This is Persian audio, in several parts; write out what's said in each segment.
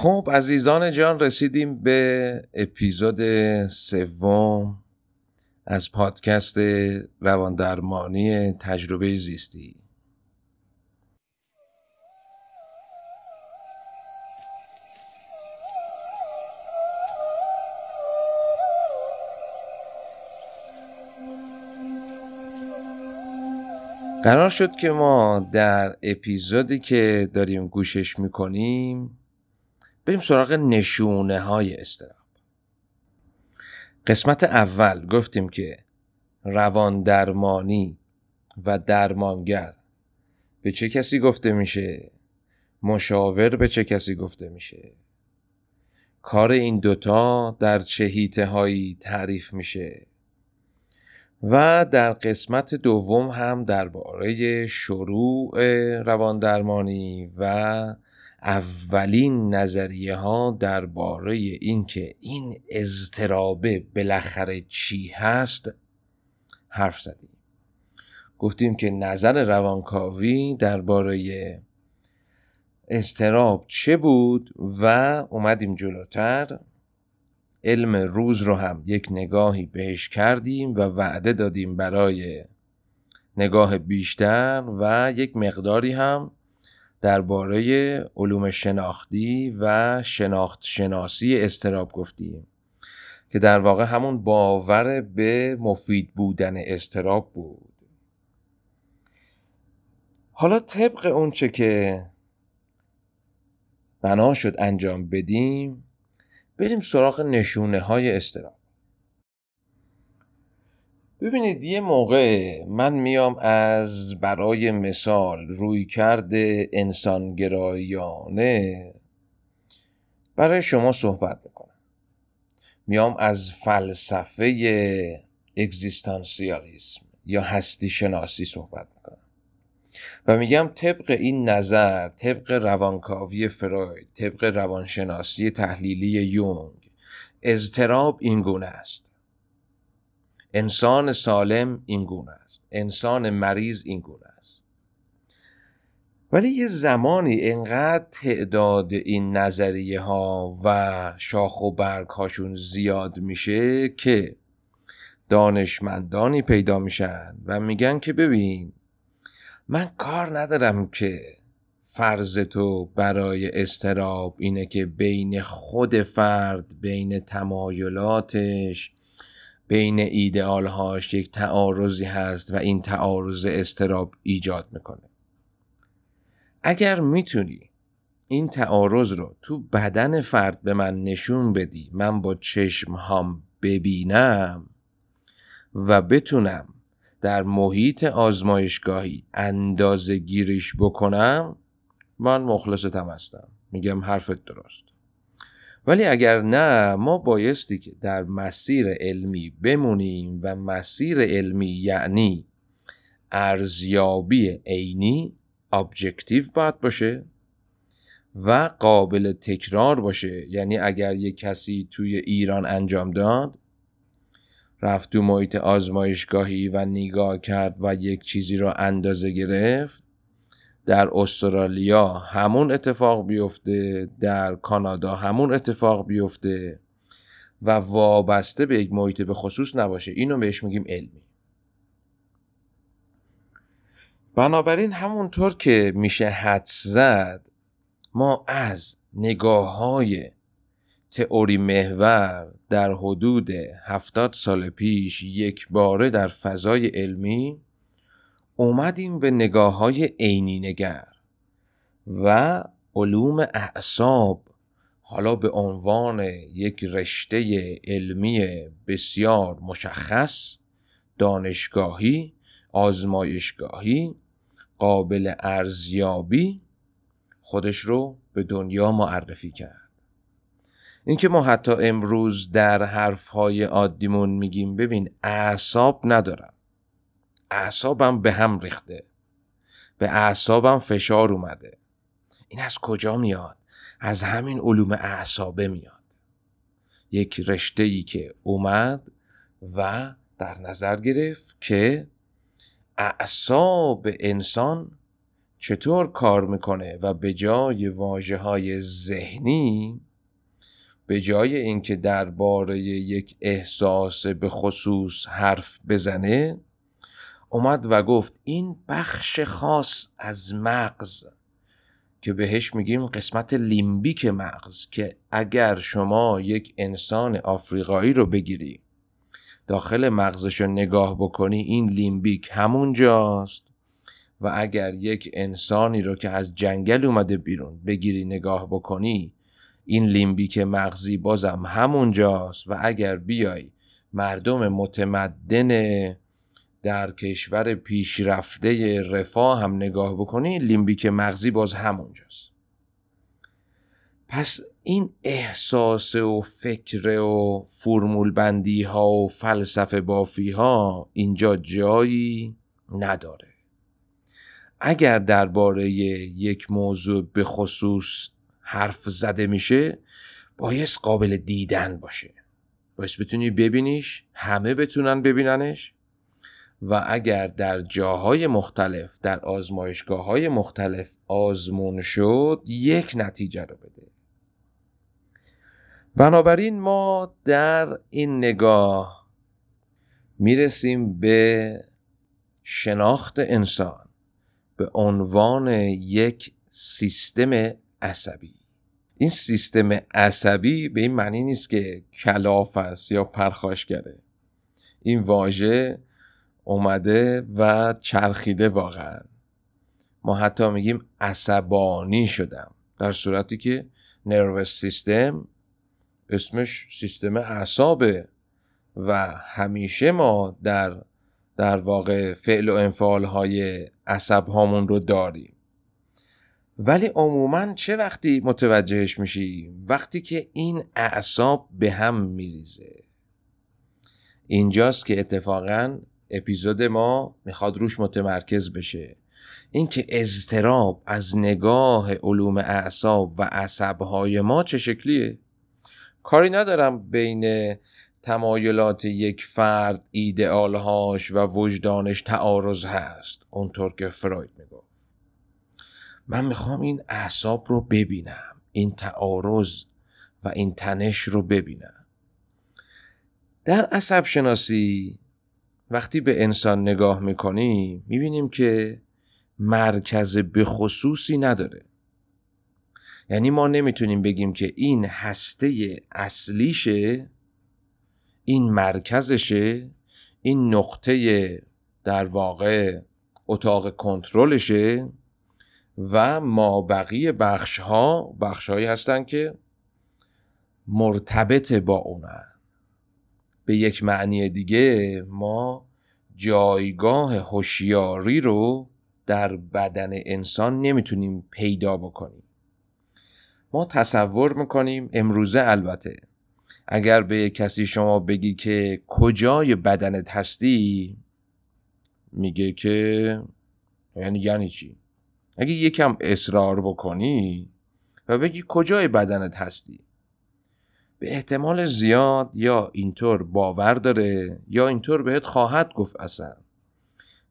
خب عزیزان جان رسیدیم به اپیزود سوم از پادکست رواندرمانی تجربه زیستی. قرار شد که ما در اپیزودی که داریم گوشش می‌کنیم بریم سراغ نشونه های استراب قسمت اول گفتیم که روان درمانی و درمانگر به چه کسی گفته میشه؟ مشاور به چه کسی گفته میشه؟ کار این دوتا در چه هیته هایی تعریف میشه؟ و در قسمت دوم هم درباره شروع رواندرمانی و اولین نظریه ها درباره اینکه این اضطرابه بالاخره چی هست حرف زدیم. گفتیم که نظر روانکاوی درباره استراب چه بود و اومدیم جلوتر. علم روز رو هم یک نگاهی بهش کردیم و وعده دادیم برای نگاه بیشتر و یک مقداری هم درباره علوم شناختی و شناخت شناسی استراب گفتیم که در واقع همون باور به مفید بودن استراب بود. حالا طبق اونچه که بنا شد انجام بدیم بریم سراغ نشونه های استراب ببینید یه موقع من میام از برای مثال روی کرده انسانگرایانه برای شما صحبت می‌کنم. میام از فلسفه اگزیستانسیالیسم یا هستی شناسی صحبت می‌کنم. و میگم طبق این نظر طبق روانکاوی فروید طبق روانشناسی تحلیلی یونگ اضطراب این گونه است. انسان سالم این گونه است. انسان مریض این گونه است. ولی یه زمانی انقدر تعداد این نظریه ها و شاخ و برگ هاشون زیاد میشه که دانشمندانی پیدا میشن و میگن که ببین من کار ندارم که فرض تو برای استراب اینه که بین خود فرد بین تمایلاتش بین ایدئالهاش یک تعارضی هست و این تعارض استراب ایجاد می‌کنه. اگر می‌تونی این تعارض رو تو بدن فرد به من نشون بدی من با چشم هم ببینم و بتونم در محیط آزمایشگاهی اندازه گیریش بکنم من مخلصتم هستم. میگم حرفت درست. ولی اگر نه ما بایستی که در مسیر علمی بمونیم و مسیر علمی یعنی ارزیابی عینی ابجکتیو باید باشه و قابل تکرار باشه. یعنی اگر یک کسی توی ایران انجام داد رفت تو محیط آزمایشگاهی و نگاه کرد و یک چیزی را اندازه گرفت در استرالیا همون اتفاق بیفته در کانادا همون اتفاق بیفته و وابسته به یک محیط به خصوص نباشه. اینو بهش میگیم علمی. بنابراین همونطور که میشه حدس زد ما از نگاه های تئوری محور در حدود هفتاد سال پیش یک باره در فضای علمی اومدیم به نگاه های عینی نگر و علوم اعصاب حالا به عنوان یک رشته علمی بسیار مشخص دانشگاهی آزمایشگاهی قابل ارزیابی خودش رو به دنیا معرفی کرد. اینکه ما حتی امروز در حرفهای عادیمون میگیم ببین اعصاب ندارم. اعصابم به هم ریخته. به اعصابم فشار اومده. این از کجا میاد؟ از همین علوم اعصابه میاد. یک رشته ای که اومد و در نظر گرفت که اعصاب انسان چطور کار می‌کنه و به جای واجه های ذهنی به جای اینکه درباره یک احساس به خصوص حرف بزنه اومد و گفت این بخش خاص از مغز که بهش میگیم قسمت limbic مغز که اگر شما یک انسان آفریقایی رو بگیری داخل مغزش رو نگاه بکنی این limbic همونجاست. و اگر یک انسانی رو که از جنگل اومده بیرون بگیری نگاه بکنی این limbic مغزی بازم همونجاست. و اگر بیای مردم متمدن در کشور پیشرفته رفاه هم نگاه بکنی لیمبیک مغزی باز همونجاست. پس این احساس و فکر و فرمول بندی ها و فلسفه بافی ها اینجا جایی نداره. اگر درباره یک موضوع به خصوص حرف زده میشه باید قابل دیدن باشه. باید بتونی ببینیش همه بتونن ببیننش. و اگر در جاهای مختلف در آزمایشگاه های مختلف آزمون شد یک نتیجه رو بده. بنابراین ما در این نگاه می‌رسیم به شناخت انسان به عنوان یک سیستم عصبی. این سیستم عصبی به این معنی نیست که کلاف است یا پرخاشگره. این واژه اومده و چرخیده واقعا. ما حتی میگیم عصبانی شدم در صورتی که نروس سیستم اسمش سیستم اعصابه و همیشه ما در در واقع فعل و انفعال های عصب هامون رو داریم. ولی عموما چه وقتی متوجهش میشی وقتی که این اعصاب به هم میریزه. اینجاست که اتفاقا اپیزود ما می‌خواد روش متمرکز بشه. اینکه اضطراب از نگاه علوم اعصاب و عصبهای ما چه شکلیه؟ کاری ندارم بین تمایلات یک فرد ایدئالهاش و وجدانش تعارض هست. اونطور که فروید می‌گفت. من می‌خوام این اعصاب رو ببینم این تعارض و این تنش رو ببینم. در عصب شناسی وقتی به انسان نگاه می‌کنیم می‌بینیم که مرکز به خصوصی نداره. یعنی ما نمی‌تونیم بگیم که این هسته اصلیشه این مرکزشه این نقطه در واقع اتاق کنترلشه و ما بقیه بخش ها بخش هایی هستن که مرتبط با اونن. به یک معنی دیگه ما جایگاه هوشیاری رو در بدن انسان نمی‌تونیم پیدا بکنیم. ما تصور می‌کنیم امروزه البته اگر به کسی شما بگی که کجای بدنت هستی میگه که یعنی یعنی چی؟ اگه یکم اصرار بکنی و بگی کجای بدنت هستی؟ به احتمال زیاد یا اینطور باور داره یا اینطور بهت خواهد گفت اصلا.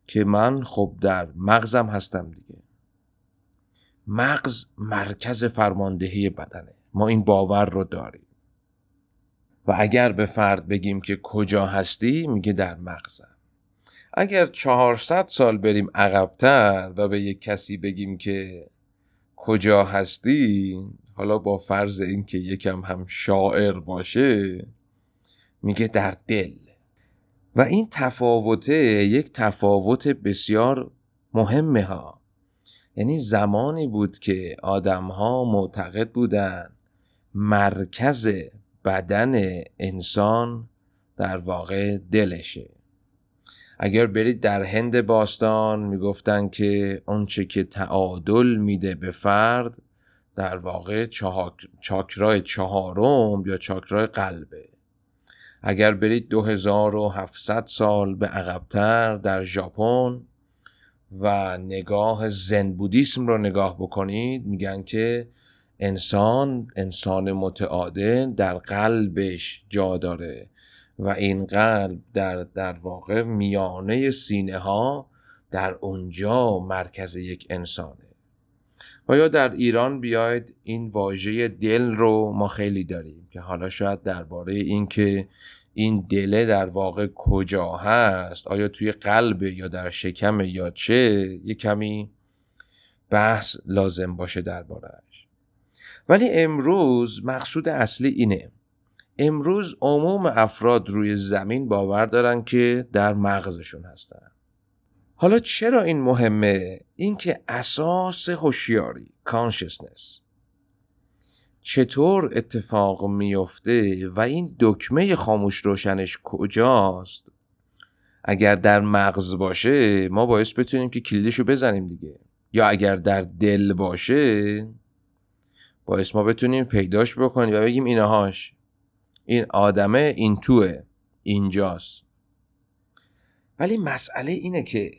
که من خب در مغزم هستم دیگه. مغز مرکز فرماندهی بدنه. ما این باور رو داریم. و اگر به فرد بگیم که کجا هستی میگه در مغزم. اگر 400 سال بریم عقبتر و به یک کسی بگیم که کجا هستی حالا با فرض اینکه یکم هم شاعر باشه میگه در دل. و این تفاوته یک تفاوت بسیار مهمه ها. یعنی زمانی بود که آدم ها معتقد بودن مرکز بدن انسان در واقع دلشه. اگر برید در هند باستان می‌گفتن که آنچه که تعادل میده به فرد در واقع چاکرای چهارم یا چاکرای قلبه اگر برید 2700 سال به عقبتر در ژاپن و نگاه زن بودیسم رو نگاه بکنید میگن که انسان انسان متعادل در قلبش جا داره و این قلب در, در واقع میانه سینه ها در اونجا مرکز یک انسانه. و یا در ایران بیاید این واژه دل رو ما خیلی داریم که حالا شاید درباره اینکه این دله در واقع کجا هست آیا توی قلب یا در شکم یا چه یه کمی بحث لازم باشه دربارهش ولی امروز مقصود اصلی اینه. امروز عموم افراد روی زمین باور دارن که در مغزشون هستن. حالا چرا این مهمه؟ اینکه اساس هوشیاری کانشسنس چطور اتفاق میفته و این دکمه خاموش روشنش کجاست؟ اگر در مغز باشه ما باعث بتونیم که کلیدشو بزنیم دیگه. یا اگر در دل باشه باعث ما بتونیم پیداش بکنیم و بگیم اینهاش این آدمه این توه اینجاست. ولی مسئله اینه که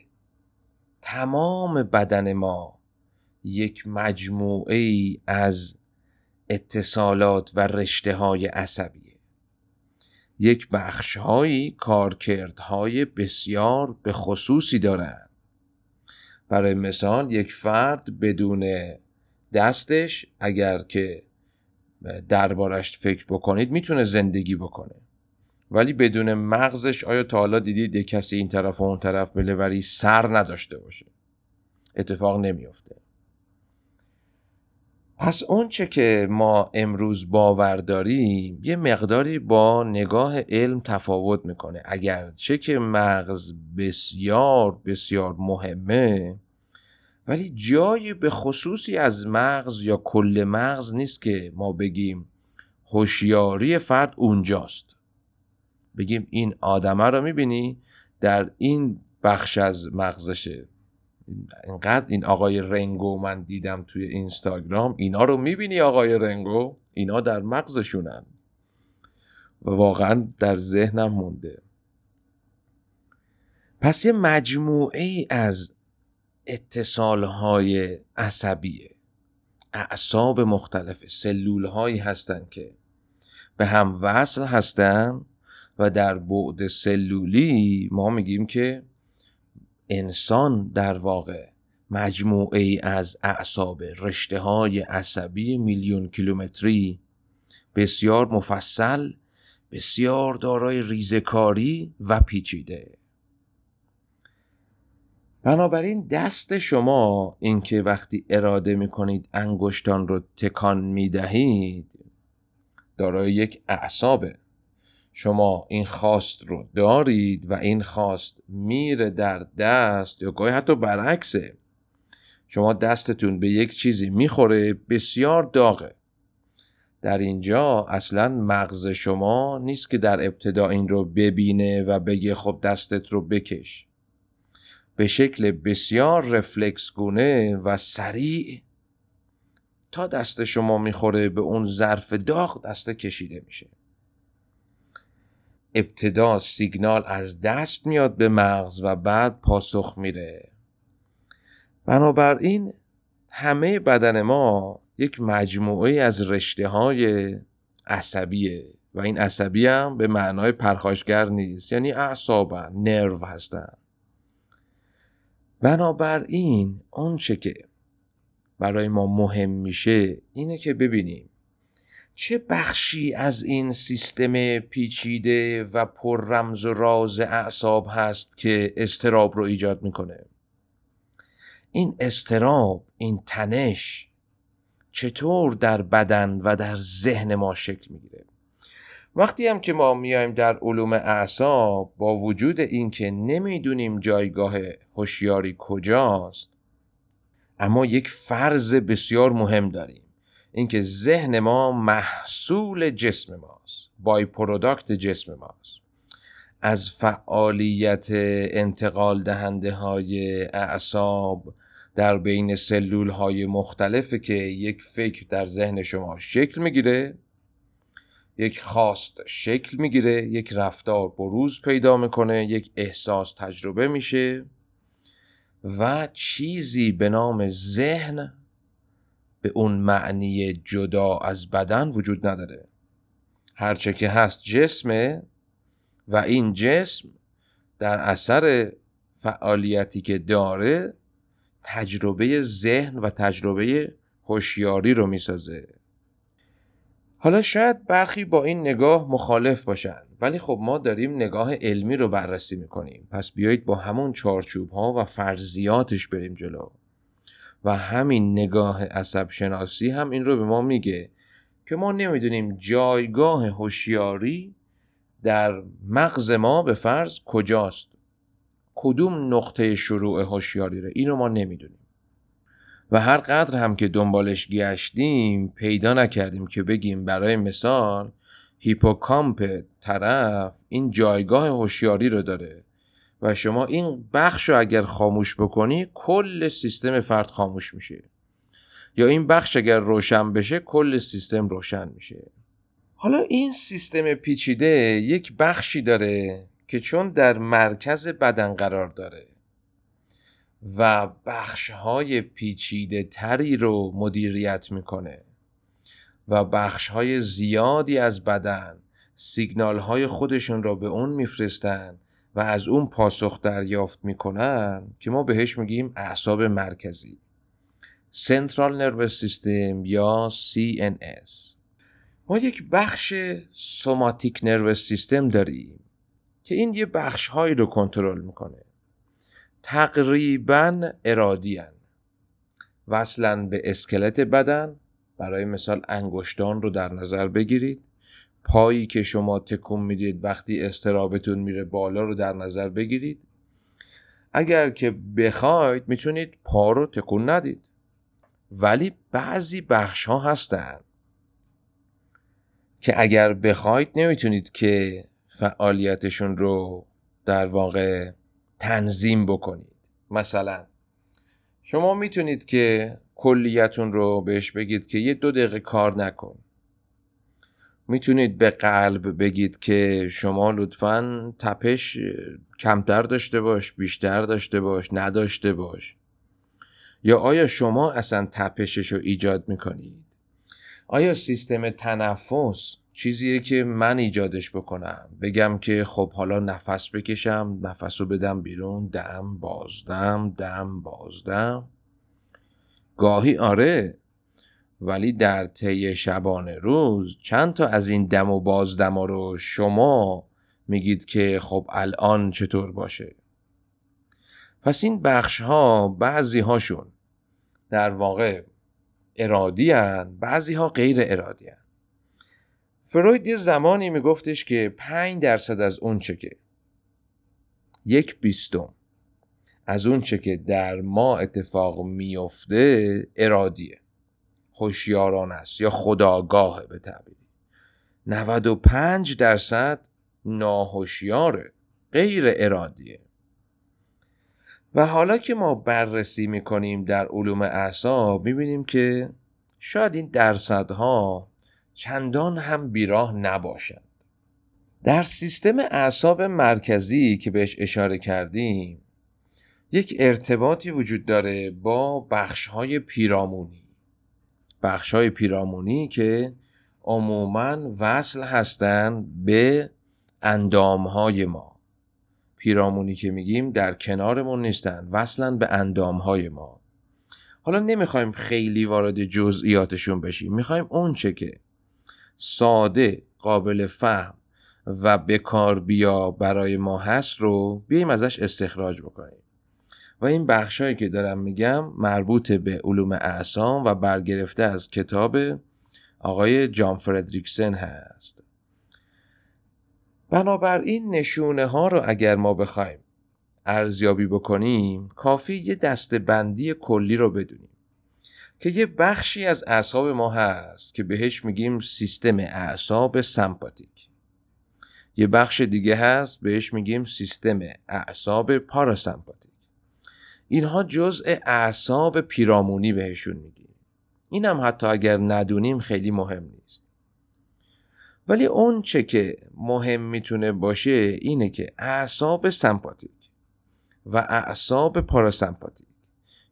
تمام بدن ما یک مجموعه ای از اتصالات و رشته های عصبیه. یک بخش هایی کارکردهای بسیار به خصوصی دارند. برای مثال یک فرد بدون دستش اگر که دربارش فکر بکنید می‌تونه زندگی بکنه. ولی بدون مغزش آیا تا حالا دیدید یک کسی این طرف و اون طرف ولی سر نداشته باشه؟ اتفاق نمیافته. پس اونچه که ما امروز باور داریم یه مقداری با نگاه علم تفاوت می‌کنه. اگر چه که مغز بسیار بسیار مهمه ولی جایی به خصوصی از مغز یا کل مغز نیست که ما بگیم هوشیاری فرد اونجاست. بگیم این آدمه رو می‌بینی در این بخش از مغزشه. اینقدر این آقای رنگو من دیدم توی اینستاگرام اینا رو می‌بینی آقای رنگو؟ اینا در مغزشونن. و واقعا در ذهنم مونده. پس یه مجموعه ای از اتصال های عصبیه. اعصاب مختلف سلول هایی هستن که به هم وصل هستن. و در بعد سلولی ما میگیم که انسان در واقع مجموعه ای از اعصاب رشته های عصبی میلیون کیلومتری بسیار مفصل بسیار دارای ریزکاری و پیچیده. بنابراین دست شما اینکه وقتی اراده می‌کنید انگشتان رو تکان می‌دهید دارای یک اعصابه. شما این خواست رو دارید و این خواست میره در دست یا گاهی حتی برعکسه. شما دستتون به یک چیزی می‌خوره بسیار داغه. در اینجا اصلا مغز شما نیست که در ابتدا این رو ببینه و بگه خب دستت رو بکش. به شکل بسیار رفلکس گونه و سریع تا دست شما می‌خوره به اون ظرف داغ دست کشیده میشه. ابتدا سیگنال از دست میاد به مغز و بعد پاسخ میره بنابراین همه بدن ما یک مجموعه از رشته های عصبیه و این عصبی هم به معنای پرخاشگر نیست یعنی اعصابن نرو هستن. بنابراین چه که برای ما مهم میشه اینه که ببینیم چه بخشی از این سیستم پیچیده و پر رمز و راز اعصاب هست که استراب رو ایجاد می‌کنه؟ این استراب این تنش چطور در بدن و در ذهن ما شکل می‌گیره؟ وقتی هم که ما میایم در علوم اعصاب با وجود اینکه نمی‌دونیم جایگاه هوشیاری کجاست اما یک فرض بسیار مهم داریم. اینکه ذهن ما محصول جسم ماست بای پروداکت جسم ماست. از فعالیت انتقال دهنده های اعصاب در بین سلول های مختلفه که یک فکر در ذهن شما شکل می‌گیره یک خواست شکل می‌گیره یک رفتار بروز پیدا می‌کنه یک احساس تجربه میشه و چیزی به نام ذهن به اون معنی جدا از بدن وجود نداره. هرچه که هست جسمه و این جسم در اثر فعالیتی که داره تجربه ذهن و تجربه هوشیاری رو می‌سازه. حالا شاید برخی با این نگاه مخالف باشن ولی خب ما داریم نگاه علمی رو بررسی می‌کنیم. پس بیایید با همون چارچوب ها و فرضیاتش بریم جلو. و همین نگاه عصب شناسی هم این رو به ما میگه که ما نمی‌دونیم جایگاه هوشیاری در مغز ما به فرض کجاست. کدوم نقطه شروع هوشیاری رو؟ اینو ما نمی‌دونیم. و هر قدر هم که دنبالش گشتیم پیدا نکردیم که بگیم برای مثال هیپوکامپ طرف این جایگاه هوشیاری رو داره. و شما این بخش رو اگر خاموش بکنی کل سیستم فرد خاموش میشه. یا این بخش اگر روشن بشه کل سیستم روشن میشه. حالا این سیستم پیچیده یک بخشی داره که چون در مرکز بدن قرار داره و بخش های پیچیده تری رو مدیریت می‌کنه و بخش های زیادی از بدن سیگنال های خودشون رو به اون میفرستن و از اون پاسخ دریافت می‌کنن که ما بهش میگیم اعصاب مرکزی. Central Nervous System یا CNS ما یک بخش سوماتیک نروس سیستم داریم که این یه بخش هایی رو کنترل می‌کنه. تقریبا ارادی هن. وصلا به اسکلت بدن. برای مثال انگشتان رو در نظر بگیرید. پایی که شما تکون می‌دید وقتی استرابتون میره بالا رو در نظر بگیرید. اگر که بخواید می‌تونید پا رو تکون ندید. ولی بعضی بخش ها هستن که اگر بخواید نمی‌تونید که فعالیتشون رو در واقع تنظیم بکنید. مثلا شما می‌تونید که کلیتون رو بهش بگید که یه دو دقیقه کار نکن. می‌تونید به قلب بگید که شما لطفا تپش کمتر داشته باش بیشتر داشته باش نداشته باش. یا آیا شما اصلا تپشش رو ایجاد می‌کنید؟ آیا سیستم تنفس چیزیه که من ایجادش بکنم؟ بگم که خب حالا نفس بکشم نفس رو بدم بیرون دم بازدم دم بازدم. گاهی آره ولی در طی شبانه روز چند تا از این دم و بازدم رو شما میگید که خب الان چطور باشه پس این بخش ها بعضی هاشون در واقع ارادی هن بعضی ها غیر ارادی هن. فروید یه زمانی میگفتش که پنج درصد از اون چه که یک بیستم از اون چه که در ما اتفاق میفته ارادیه هوشیاران است یا خداگاهه به تعبیری. 95 درصد ناهوشیاره غیر ارادیه. و حالا که ما بررسی می‌کنیم در علوم اعصاب می‌بینیم که شاید این درصدها چندان هم بیراه نباشند. در سیستم اعصاب مرکزی که بهش اشاره کردیم یک ارتباطی وجود داره با بخشهای پیرامونی. بخشهای پیرامونی که عموما وصل هستند به اندامهای ما. پیرامونی که میگیم در کنارمون نیستن وصلن به اندامهای ما. حالا نمی‌خوایم خیلی وارد جزئیاتشون بشیم می‌خوایم اون چه که ساده قابل فهم و بکار بیا برای ما هست رو بیایم ازش استخراج بکنیم. و این بخشهایی که دارم میگم مربوط به علوم اعصام و برگرفته از کتاب آقای جان فردریکسن هست. بنابراین نشونه ها رو اگر ما بخوایم ارزیابی بکنیم کافی یه دسته بندی کلی رو بدونیم که یه بخشی از اعصاب ما هست که بهش میگیم سیستم اعصاب سمپاتیک. یه بخش دیگه هست بهش میگیم سیستم اعصاب پاراسمپاتیک. اینها جزء اعصاب پیرامونی بهشون میگیم. این هم حتی اگر ندونیم خیلی مهم نیست. ولی اون چه که مهم می‌تونه باشه اینه که اعصاب سمپاتیک و اعصاب پاراسمپاتیک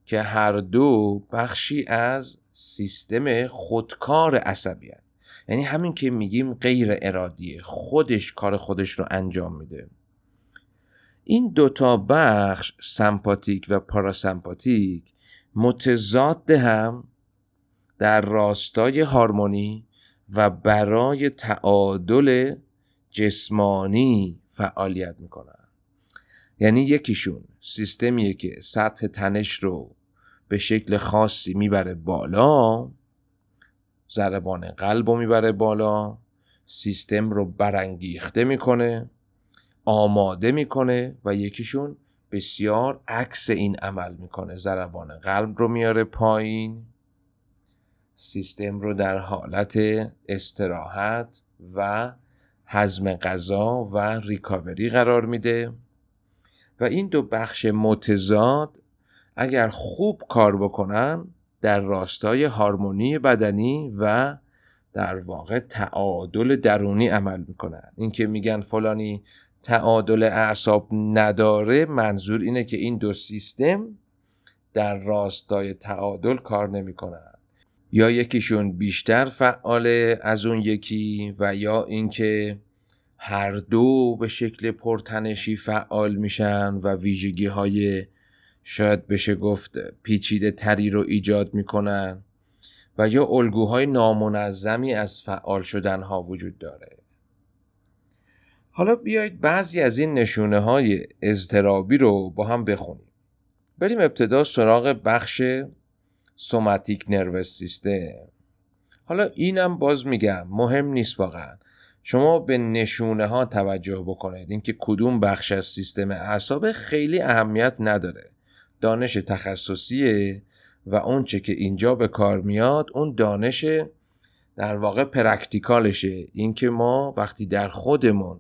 که هر دو بخشی از سیستم خودکار عصبی هست. یعنی همین که میگیم غیر ارادیه خودش کار خودش رو انجام میده. این دوتا بخش سمپاتیک و پاراسمپاتیک متضاد هم در راستای هارمونی و برای تعادل جسمانی فعالیت می‌کنن. یعنی یکیشون سیستمیه که سطح تنش رو به شکل خاصی می‌بره بالا ضربان قلب رو می‌بره بالا سیستم رو برانگیخته می‌کنه. آماده می‌کنه و یکیشون بسیار عکس این عمل می‌کنه. ضربان قلب رو میاره پایین. سیستم رو در حالت استراحت و هضم غذا و ریکاوری قرار میده. و این دو بخش متضاد اگر خوب کار بکنن در راستای هارمونی بدنی و در واقع تعادل درونی عمل می‌کنن. اینکه میگن فلانی تعادل اعصاب نداره منظور اینه که این دو سیستم در راستای تعادل کار نمی‌کنن یا یکیشون بیشتر فعاله از اون یکی و یا اینکه هر دو به شکل پرتنشی فعال میشن و ویژگی های شاید بشه گفت پیچیده تری رو ایجاد می‌کنن و یا الگوهای نامنظمی از فعال شدن ها وجود داره. حالا بیایید بعضی از این نشونه های اضطرابی رو با هم بخونیم. بریم ابتدا سراغ بخش سوماتیک نروس سیستم. حالا اینم باز میگم مهم نیست واقعا. شما به نشونه ها توجه بکنید. اینکه کدوم بخش از سیستم اعصاب خیلی اهمیت نداره. دانش تخصصیه و اونچه که اینجا به کار میاد اون دانش در واقع پرکتیکالشه. اینکه ما وقتی در خودمون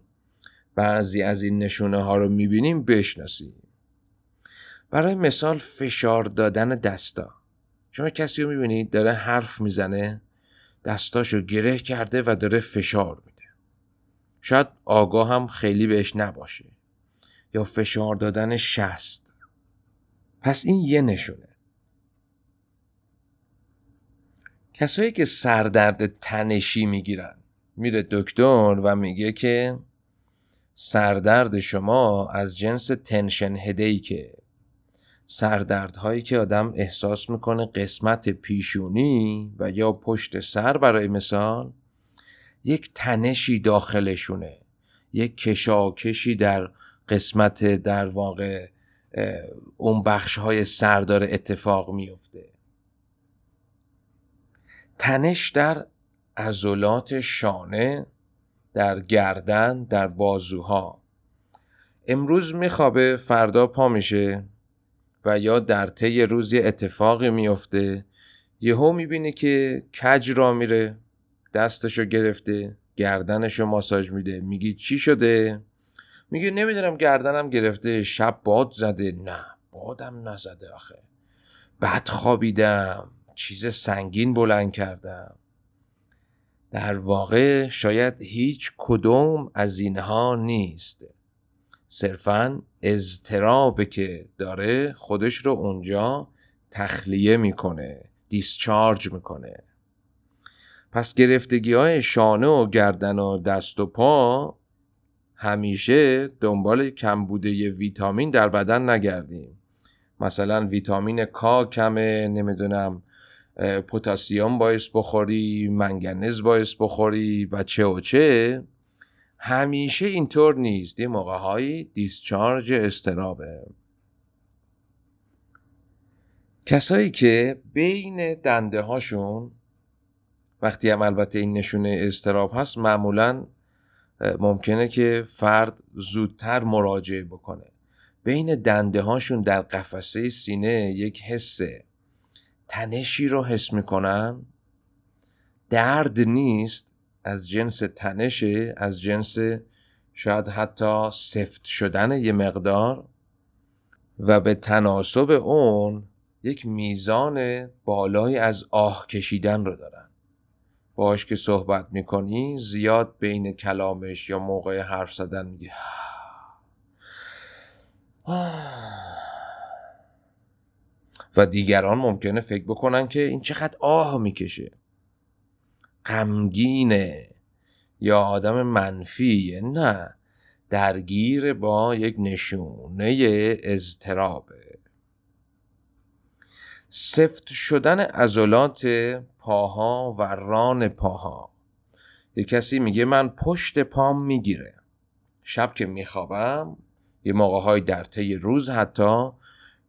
بعضی از این نشونه ها رو می‌بینیم بشناسیم. برای مثال فشار دادن دستا. شما کسی رو می‌بینید داره حرف می‌زنه دستاشو گره کرده و داره فشار میده. شاید آگاه هم خیلی بهش نباشه. یا فشار دادن شست. پس این یه نشونه. کسایی که سردرد تنشی می‌گیرن میره دکتر و میگه که سردرد شما از جنس تنشن هدی که سردردهایی که آدم احساس می‌کنه قسمت پیشونی و یا پشت سر برای مثال یک تنشی داخلشونه. یک کشاکشی در قسمت در واقع اون بخش های سر داره اتفاق میفته تنش در عضلات شانه در گردن در بازوها. امروز میخوابه فردا پا میشه و یا در طی روزی اتفاقی میفته یهو می‌بینه که کج را میره دستشو گرفته گردنشو ماساژ میده. میگی چی شده؟ میگه نمی‌دونم گردنم گرفته شب باد زده. نه بادم نزده آخه. بعد خوابیدم چیز سنگین بلند کردم. در واقع شاید هیچ کدوم از اینها نیست. صرفا اضطرابه که داره خودش رو اونجا تخلیه می‌کنه دیسچارج می‌کنه. پس گرفتگی های شانه و گردن و دست و پا همیشه دنبال کمبوده ویتامین در بدن نگردیم. مثلا ویتامین کا کمه نمی‌دونم پوتاسیوم باعث بخوری منگنز باعث بخوری و چه و چه همیشه اینطور نیست. یه موقع های دیسچارج استرابه. کسایی که بین دنده هاشون وقتی هم البته این نشونه استراب هست معمولا ممکنه که فرد زودتر مراجعه بکنه. بین دنده هاشون در قفسه سینه یک حس تنشی رو حس می‌کنن درد نیست از جنس تنشه از جنس شاید حتی سفت شدن یه مقدار. و به تناسب اون یک میزان بالایی از آه کشیدن رو دارن. باش که صحبت می‌کنی زیاد بین کلامش یا موقع حرف زدن میگه و دیگران ممکنه فکر بکنن که این چقدر آه می‌کشه. غمگینه. یا آدم منفیه. نه. درگیر با یک نشونه اضطرابه. سفت شدن عضلات پاها و ران پاها. یه کسی میگه من پشت پام می‌گیره. شب که میخوابم یه موقع های در طی روز حتی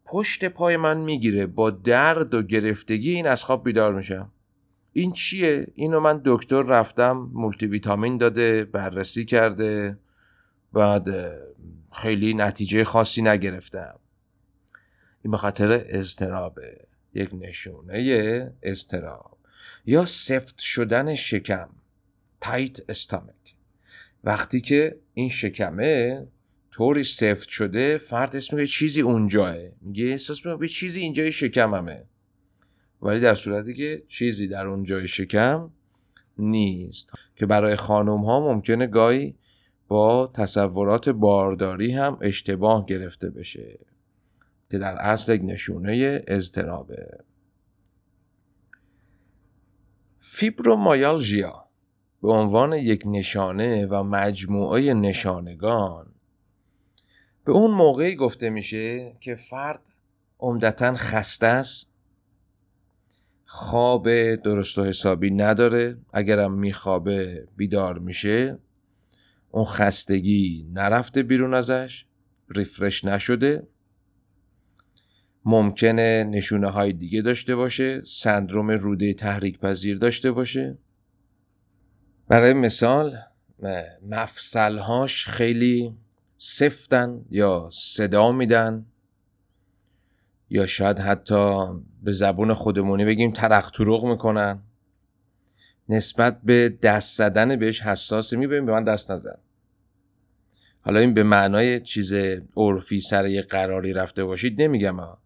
پشت پای من می‌گیره. با درد و گرفتگی این از خواب بیدار میشم. این چیه؟ اینو من دکتر رفتم مولتی ویتامین داده بررسی کرده. بعد خیلی نتیجه خاصی نگرفتم. این به خاطر اضطرابه یک نشونه اضطراب. یا سفت شدن شکم. تایت استامک. وقتی که این شکمه طوری سفت شده فرد اسم میگه چیزی اونجاه میگه احساس به چیزی اینجای شکممه. ولی در صورتی که چیزی در اونجای شکم نیست. که برای خانم ها ممکنه گاهی با تصورات بارداری هم اشتباه گرفته بشه. که در اصل یک نشونه اضطرابه. فیبرومایالژیا به عنوان یک نشانه و مجموعه نشانگان به اون موقعی گفته میشه که فرد عمدتا خسته است. خواب درست و حسابی نداره. اگرم میخوابه بیدار میشه اون خستگی نرفته بیرون ازش ریفرش نشده. ممکنه نشونه های دیگه داشته باشه سندروم روده تحریک پذیر داشته باشه. برای مثال مفصلهاش خیلی سفتن یا صدا میدن یا شاید حتی به زبون خودمونی بگیم ترق می‌کنن. نسبت به دست زدن بهش حساسه می‌بینیم به من دست نزن. حالا این به معنای چیز عرفی سر یه قراری رفته باشید نمیگم ها.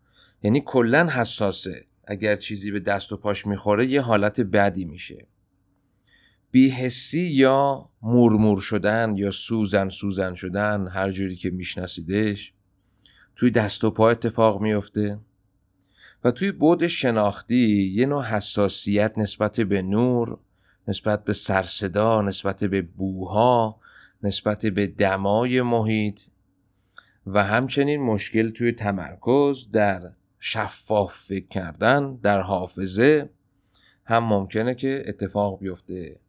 یعنی کلا حساسه. اگر چیزی به دست و پاش می‌خوره یه حالت بدی میشه. بیهسی یا مورمور شدن یا سوزن سوزن شدن هر جوری که میشناسیدش توی دست و پا اتفاق میفته و توی بود شناختی یه نوع حساسیت نسبت به نور نسبت به سرصدا نسبت به بوها نسبت به دمای محیط و همچنین مشکل توی تمرکز در شفاف فکر کردن در حافظه هم ممکنه که اتفاق بیفته.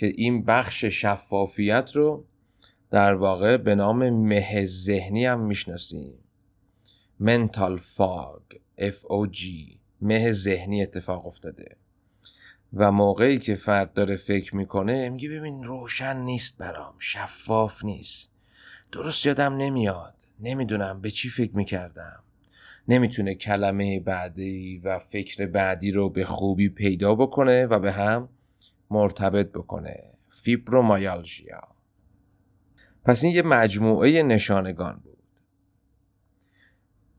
که این بخش شفافیت رو در واقع به نام مه ذهنی هم می‌شناسیم. منتال فاگ F-O-G مه ذهنی اتفاق افتاده. و موقعی که فرد داره فکر می‌کنه میگه ببین روشن نیست برام شفاف نیست. درست یادم نمیاد. نمی‌دونم به چی فکر می‌کردم. نمی‌تونه کلمه بعدی و فکر بعدی رو به خوبی پیدا بکنه و به هم مرتبط بکنه. فیبرومایالژیا. پس این یه مجموعه نشانگان بود.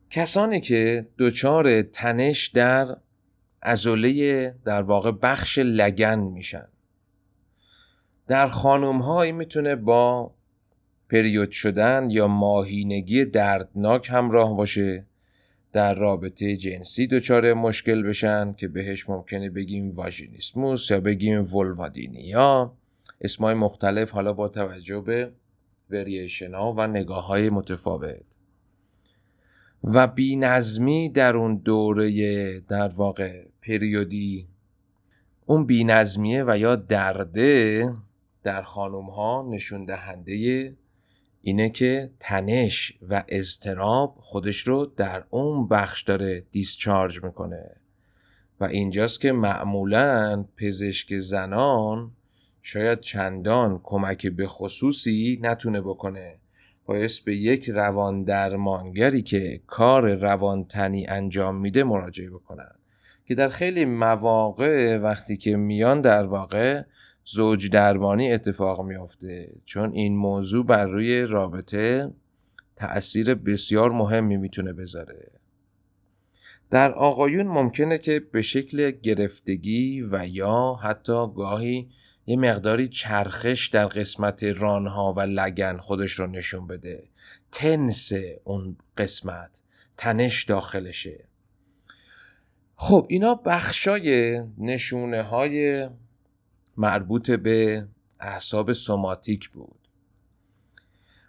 کسانی که دچار تنش در ازوله در واقع بخش لگن میشن. در خانم هایی می‌تونه با پریود شدن یا ماهینگی دردناک همراه باشه. در رابطه جنسی دچار مشکل بشن که بهش ممکنه بگیم واژینیسموس یا بگیم ولوادینیا. اسمای مختلف حالا با توجه به وریشن و نگاه های متفاوت. و بینظمی در اون دوره در واقع پریودی اون بینظمیه و یا درده در خانم ها نشون دهنده اینه که تنش و اضطراب خودش رو در اون بخش داره دیسچارج می‌کنه. و اینجاست که معمولا پزشک زنان شاید چندان کمک به خصوصی نتونه بکنه. باعث به یک روان درمانگری که کار روانتنی انجام میده مراجعه بکنن. که در خیلی مواقع وقتی که میان در واقع زوج درمانی اتفاق میافته. چون این موضوع بر روی رابطه تأثیر بسیار مهمی می‌تونه بذاره. در آقایون ممکنه که به شکل گرفتگی و یا حتی گاهی یه مقداری چرخش در قسمت رانها و لگن خودش رو نشون بده. تنس اون قسمت تنش داخلشه. خب اینا بخشای نشونه های مربوط به اعصاب سوماتیک بود.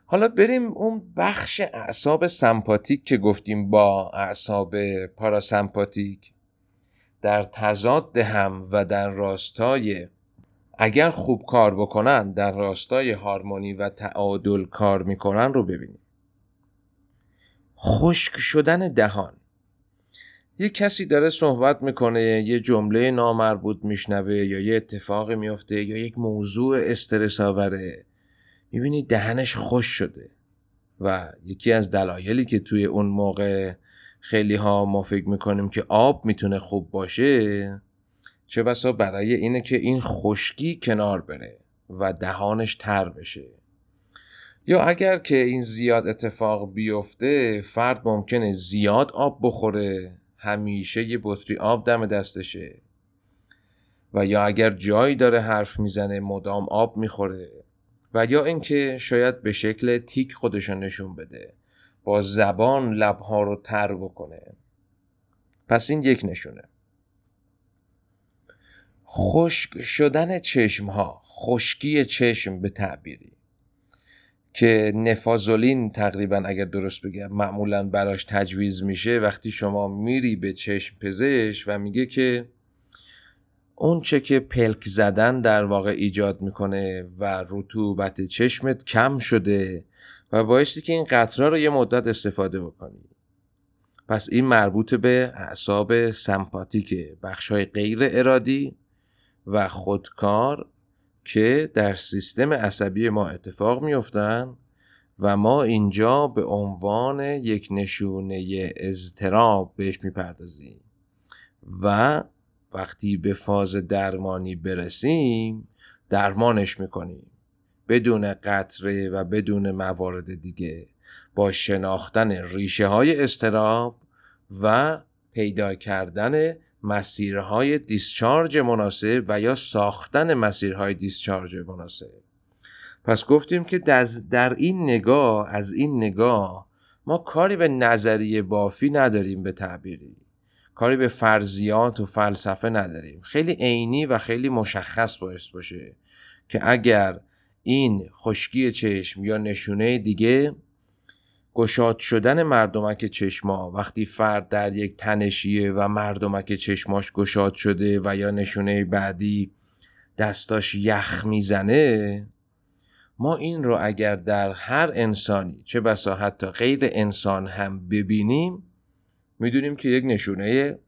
حالا بریم اون بخش اعصاب سمپاتیک که گفتیم با اعصاب پاراسمپاتیک. در تضاد هم و در راستای اگر خوب کار بکنن در راستای هارمونی و تعادل کار می‌کنن رو ببینیم. خشک شدن دهان. یه کسی داره صحبت می‌کنه یه جمله نامربوط میشنوه یا یه اتفاقی میفته یا یک موضوع استرس آوره. می‌بینی دهنش خوش شده و یکی از دلایلی که توی اون موقع خیلی ها ما فکر می‌کنیم که آب می‌تونه خوب باشه چه بسا برای اینه که این خشکی کنار بره و دهانش تر بشه. یا اگر که این زیاد اتفاق بیفته فرد ممکنه زیاد آب بخوره همیشه یه بطری آب دم دستشه. و یا اگر جایی داره حرف می‌زنه مدام آب می‌خوره. و یا اینکه شاید به شکل تیک خودشون نشون بده. با زبان لبها رو تر بکنه. پس این یک نشونه. خشک شدن چشم ها خشکی چشم به تعبیری. که نفازولین تقریبا اگر درست بگم معمولا براش تجویز میشه وقتی شما میری به چشم پزشک و میگه که اون چه که پلک زدن در واقع ایجاد می‌کنه و رطوبت چشمت کم شده و بایستی که این قطره رو یه مدت استفاده بکنی. پس این مربوط به اعصاب سمپاتیک بخشای غیر ارادی و خودکار که در سیستم عصبی ما اتفاق میفتن و ما اینجا به عنوان یک نشونه اضطراب بهش می‌پردازیم. و وقتی به فاز درمانی برسیم درمانش می‌کنیم. بدون قطره و بدون موارد دیگه. با شناختن ریشه های استراب و پیدا کردن مسیرهای دیسچارج مناسب و یا ساختن مسیرهای دیسچارج مناسب. پس گفتیم که در این نگاه از این نگاه ما کاری به نظریه بافی نداریم به تعبیری. کاری به فرضیات و فلسفه نداریم. خیلی عینی و خیلی مشخص باعث باشه که اگر این خشکی چشم یا نشونه دیگه گشاد شدن مردمک چشما. وقتی فرد در یک تنشیه و مردمک چشماش گشاد شده و یا نشونه بعدی دستاش یخ می‌زنه ما این رو اگر در هر انسانی چه بسا حتی غیر انسان هم ببینیم می‌دونیم که یک نشونه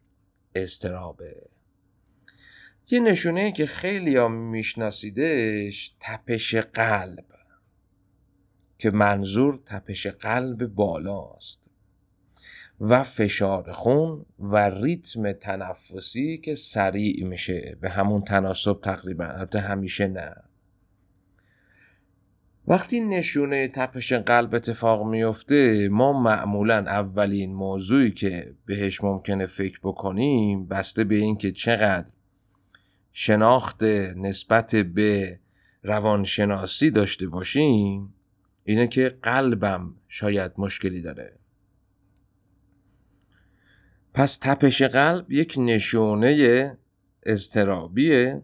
استرابه یه نشونه که خیلی هم میشناسیدش تپش قلب. که منظور تپش قلب بالاست و فشار خون و ریتم تنفسی که سریع میشه. به همون تناسب تقریبا البته همیشه نه. وقتی نشونه تپش قلب اتفاق میفته ما معمولا اولین موضوعی که بهش ممکنه فکر بکنیم بسته به اینکه چقدر شناخت نسبت به روانشناسی داشته باشیم اینه که قلبم شاید مشکلی داره. پس تپش قلب یک نشونه اضطرابیه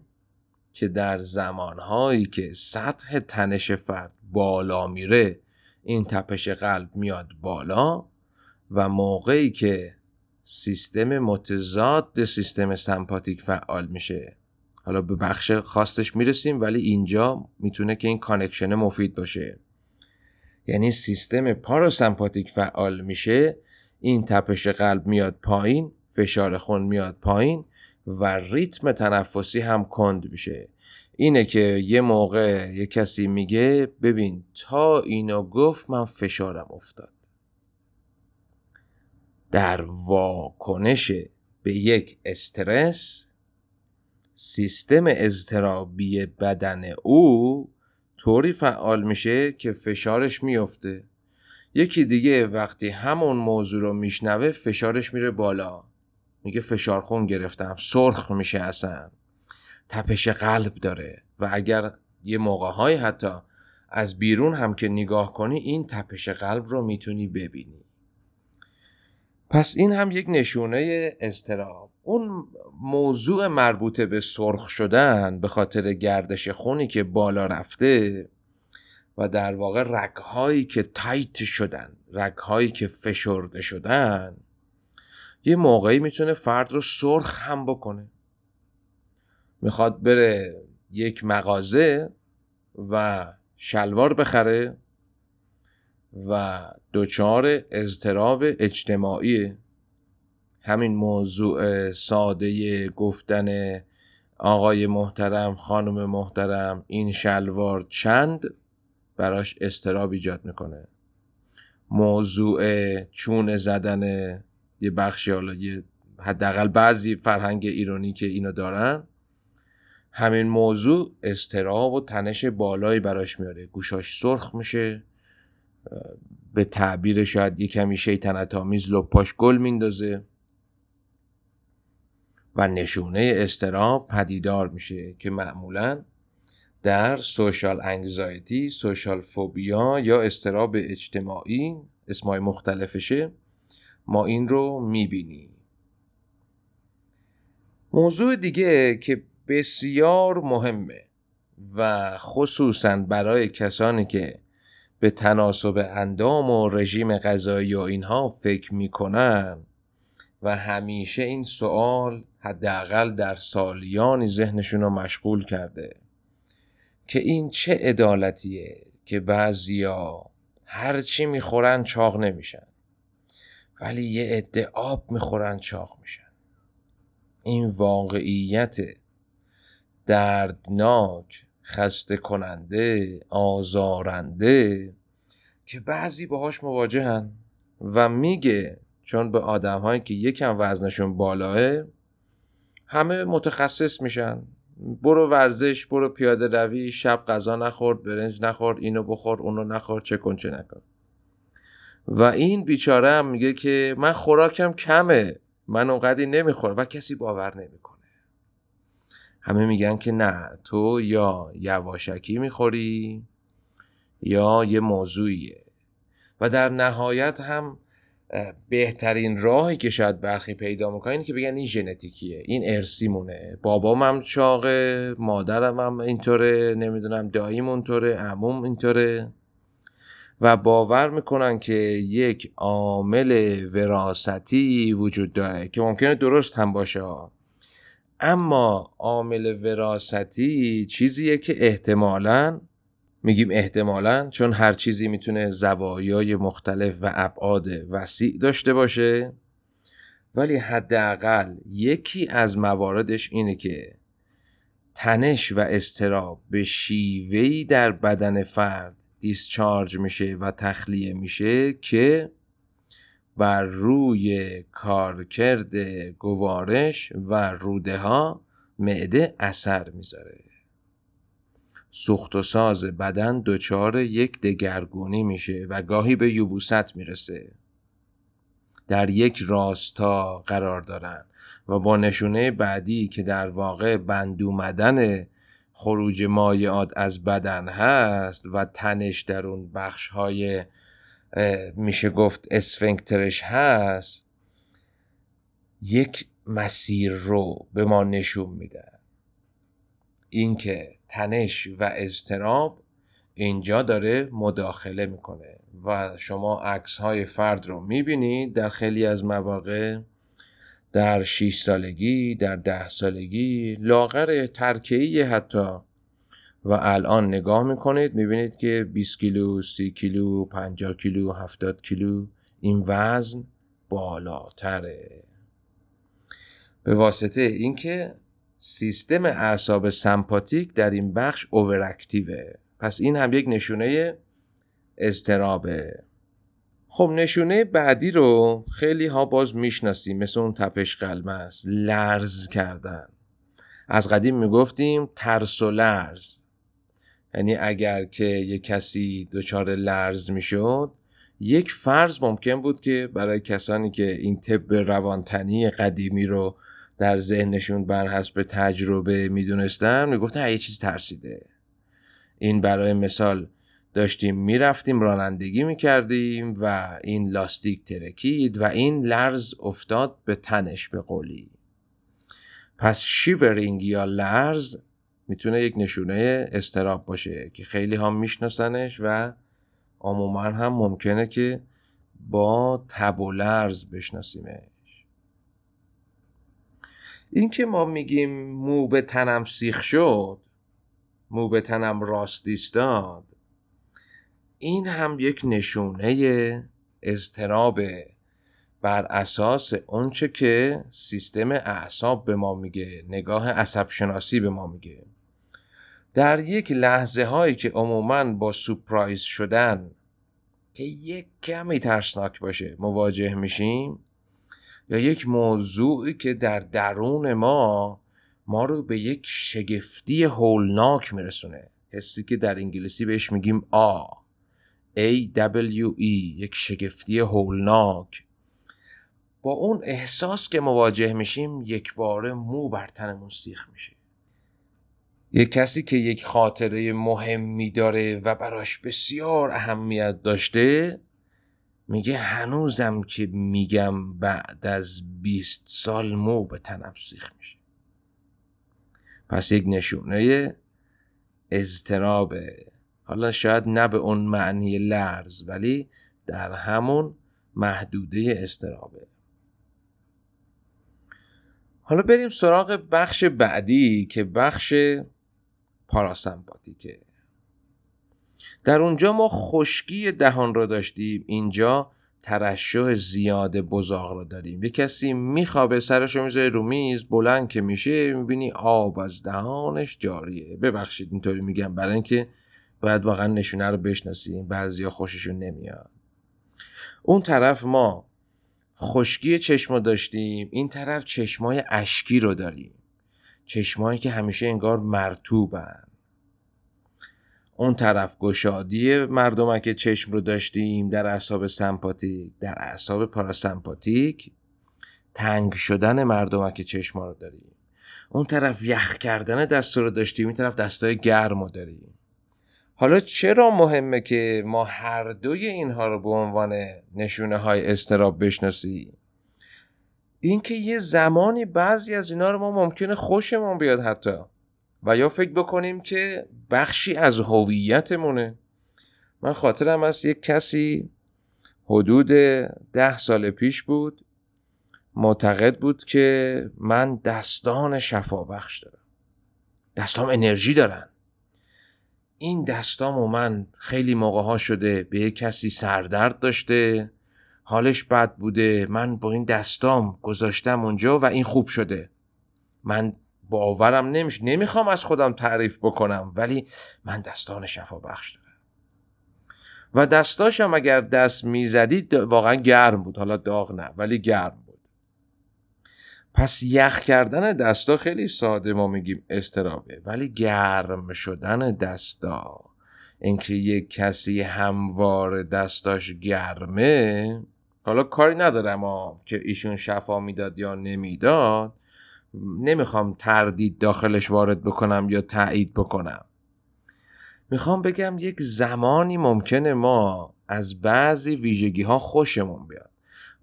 که در زمانهایی که سطح تنش فرد بالا میره این تپش قلب میاد بالا و موقعی که سیستم متضاد سیستم سمپاتیک فعال میشه. حالا به بخش خاصش می‌رسیم ولی اینجا می‌تونه که این connection مفید باشه. یعنی سیستم پاراسمپاتیک فعال میشه این تپش قلب میاد پایین فشار خون میاد پایین و ریتم تنفسی هم کند میشه. اینه که یه موقع یه کسی میگه ببین تا اینو گفت من فشارم افتاد. در واکنش به یک استرس سیستم اضطرابی بدن او طوری فعال میشه که فشارش میفته. یکی دیگه وقتی همون موضوع رو میشنوه فشارش میره بالا. میگه فشار خون گرفتم سرخ میشه اصلا. تپش قلب داره و اگر یه موقع های حتی از بیرون هم که نگاه کنی این تپش قلب رو می‌تونی ببینی. پس این هم یک نشونه استراب. اون موضوع مربوط به سرخ شدن به خاطر گردش خونی که بالا رفته و در واقع رگهایی که تایت شدن رگهایی که فشرده شدن یه موقعی می‌تونه فرد رو سرخ هم بکنه. می‌خواد بره یک مغازه و شلوار بخره و دچار اضطراب اجتماعی همین موضوع ساده گفتن آقای محترم خانم محترم این شلوار چند؟ براش استراب ایجاد می‌کنه. موضوع چون زدن یه بخشی حالا یه حداقل بعضی فرهنگ ایرانی که اینو دارن همین موضوع استراب و تنش بالایی براش میاره. گوشاش سرخ میشه به تعبیر شاید یه کمی شیطنت آمیز لپاش گل میندازه. و نشونه استراب پدیدار میشه که معمولا در سوشال انگزایتی سوشال فوبیا یا استراب اجتماعی اسمای مختلفشه. ما این رو می‌بینیم. موضوع دیگه که بسیار مهمه و خصوصا برای کسانی که به تناسب اندام و رژیم غذایی و اینها فکر می‌کنن و همیشه این سوال حداقل در سالیانی ذهنشون رو مشغول کرده که این چه عدالتیه که بعضیا هرچی می‌خورن چاق نمیشن ولی یه عده آب می‌خورن چاق میشن. این واقعیت دردناک خسته کننده آزارنده که بعضی باهاش مواجهن و میگه چون به آدم هایی که یکم وزنشون بالاه همه متخصص میشن. برو ورزش برو پیاده روی شب غذا نخور برنج نخور اینو بخور اونو نخور چه کن چه نکن. و این بیچاره هم میگه که من خوراکم کمه من اونقدی نمی‌خورم و کسی باور نمی‌کنه. همه میگن که نه تو یا یواشکی می‌خوری یا یه موضوعیه. و در نهایت هم بهترین راهی که شاید برخی پیدا می‌کنن که بگن این ژنتیکیه این ارسی مونه بابام هم چاقه مادرم هم اینطوره نمی‌دونم داییم اونطوره عموم اینطوره. و باور می‌کنن که یک عامل وراثتی وجود داره که ممکنه درست هم باشه اما عامل وراثتی چیزیه که احتمالاً میگیم احتمالا چون هر چیزی می‌تونه زوایای مختلف و ابعاد وسیع داشته باشه. ولی حداقل یکی از مواردش اینه که تنش و استراب به شیوهی در بدن فرد دیسچارج میشه و تخلیه میشه که بر روی کارکرد گوارش و روده ها معده اثر می‌ذاره. سوخت و ساز بدن دچار یک دگرگونی میشه و گاهی به یوبوست می‌رسه. در یک راستا قرار دارن و با نشونه بعدی که در واقع بند اومدن خروج مایعات از بدن هست و تنش در اون بخش های میشه گفت اسفنکترش هست یک مسیر رو به ما نشون میده. اینکه تنش و اضطراب اینجا داره مداخله می‌کنه و شما عکس های فرد رو می‌بینید در خیلی از مواقع در 6 سالگی در ده سالگی لاغر ترکیه حتی. و الان نگاه می‌کنید می‌بینید که 20 کیلو 30 کیلو 50 کیلو 70 کیلو این وزن بالاتره. به واسطه اینکه سیستم اعصاب سمپاتیک در این بخش اووراکتیوه پس این هم یک نشونه استرابه خب نشونه بعدی رو خیلی ها باز می‌شناسیم مثل اون تپش قلمه است لرز کردن. از قدیم می‌گفتیم ترس و لرز. یعنی اگر که یک کسی دچار لرز می‌شد یک فرض ممکن بود که برای کسانی که این طب روانتنی قدیمی رو در ذهنشون بر حسب تجربه می‌دونستن می‌گفتن یه چیز ترسیده. این برای مثال داشتیم می‌رفتیم رانندگی می‌کردیم و این لاستیک ترکید و این لرز افتاد به تنش به قولی. پس شیورینگ یا لرز می‌تونه یک نشونه استراب باشه که خیلی هم میشناسنش و عموما هم ممکنه که با تب و لرز بشناسیمش. این که ما میگیم مو به تنم سیخ شد مو به تنم راست ایستاد این هم یک نشونه اضطرابه بر اساس اونچه که سیستم اعصاب به ما میگه نگاه عصب شناسی به ما میگه. در یک لحظه هایی که عموما با سپرایز شدن که یک کمی ترسناک باشه مواجه میشیم یا یک موضوعی که در درون ما ما رو به یک شگفتی هولناک میرسونه. حسی که در انگلیسی بهش میگیم آ. A W E یک شگفتی هولناک. با اون احساس که مواجه میشیم یک بار مو بر تنمون سیخ میشه. یک کسی که یک خاطره مهمی داره و براش بسیار اهمیت داشته میگه هنوزم که میگم بعد از 20 سال مو به تنم سیخ میشه. پس یک نشونه اضطرابه حالا شاید نه به اون معنی لرز ولی در همون محدوده استرابه حالا بریم سراغ بخش بعدی که بخش پاراسمپاتیکه. در اونجا ما خشکی دهان رو داشتیم. اینجا ترشح زیاد بزاق رو داریم. یه کسی میخوابه سرش رو می‌ذاره رو میز بلند که میشه می‌بینی آب از دهانش جاریه. ببخشید اینطوری میگم برای اینکه باید واقعا نشونه رو بشناسیم. بعضیا خوششون نمیاد. اون طرف ما خشکی چشم داشتیم. این طرف چشمای اشکی رو داریم. چشمایی که همیشه انگار مرتوبن اون طرف گشادی مردمک چشم رو داشتیم در اعصاب سمپاتیک. در اعصاب پاراسمپاتیک تنگ شدن مردمک چشم رو داریم. اون طرف یخ کردن دست رو داشتیم این طرف دستای گرم رو داریم. حالا چرا مهمه که ما هر دوی اینها رو به عنوان نشونه های استراب بشناسیم؟ اینکه یه زمانی بعضی از اینا رو ما ممکنه خوشمون بیاد حتی. و یا فکر بکنیم که بخشی از هویتمونه. من خاطرم از یک کسی حدود ده سال پیش بود معتقد بود که من دستان شفا بخش دارم. دستام انرژی دارن. این دستام و من خیلی موقع ها شده به یک کسی سردرد داشته حالش بد بوده من با این دستام گذاشتم اونجا و این خوب شده. من باورم نمیشه نمی‌خوام از خودم تعریف بکنم ولی من دستان شفا بخش دارم. و دستاشم اگر دست می‌زدید واقعا گرم بود حالا داغ نه ولی گرم بود. پس یخ کردن دستا خیلی ساده ما میگیم استرابه ولی گرم شدن دستا اینکه یک کسی هموار دستاش گرمه حالا کاری ندارم که ایشون شفا می‌داد یا نمی‌داد. نمی‌خوام تردید داخلش وارد بکنم یا تایید بکنم. می‌خوام بگم یک زمانی ممکنه ما از بعضی ویژگی ها خوشمون بیاد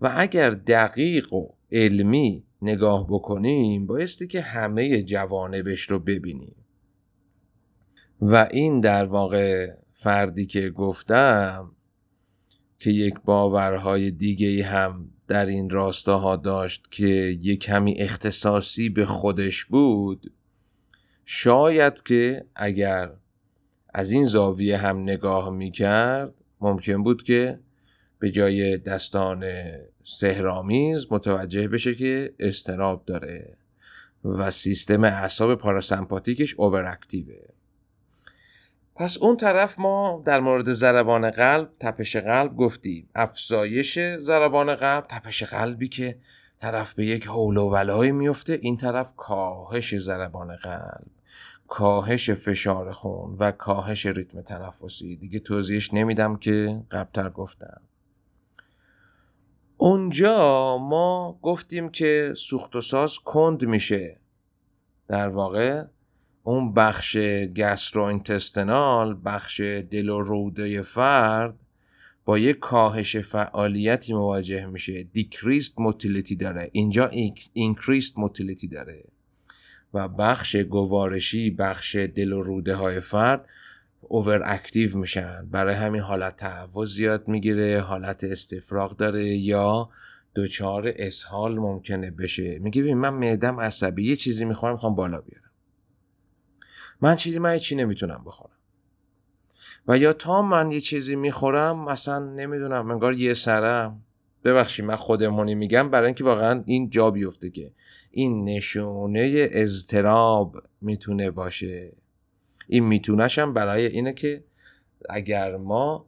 و اگر دقیق و علمی نگاه بکنیم بایستی که همه جوانبش رو ببینیم. و این در واقع فردی که گفتم که یک باورهای دیگه هم در این راستاها داشت که یک کمی اختصاصی به خودش بود شاید که اگر از این زاویه هم نگاه می کرد ممکن بود که به جای دستان سهرامیز متوجه بشه که استراب داره و سیستم اعصاب پاراسمپاتیکش اووراکتیوه پس اون طرف ما در مورد ضربان قلب تپش قلب گفتیم. افزایش ضربان قلب تپش قلبی که طرف به یک حول و ولایی میفته این طرف کاهش ضربان قلب کاهش فشار خون و کاهش ریتم تنفسی. دیگه توضیحش نمیدم که قبلتر گفتم. اونجا ما گفتیم که سوخت و ساز کند میشه. در واقع اون بخش گستروانتستنال بخش دل و روده فرد با یک کاهش فعالیتی مواجه میشه. دیکریست موتیلیتی داره. اینجا اینکریست موتیلیتی داره. و بخش گوارشی بخش دل و روده های فرد اوور اکتیو میشن. برای همین حالت تهوع زیاد می‌گیره حالت استفراغ داره یا دچار اسهال ممکنه بشه. میگه ببین من معدم عصبی یه چیزی می‌خورم می‌خوام بالا بیارم. من چیزی من چی نمی‌تونم بخورم. و یا تا من یه چیزی می‌خورم مثلا نمی‌دونم انگار یه سرم. ببخشید من خودمونی میگم برای اینکه واقعا این جا بیفته که این نشونه اضطراب می‌تونه باشه. این میتونش هم برای اینه که اگر ما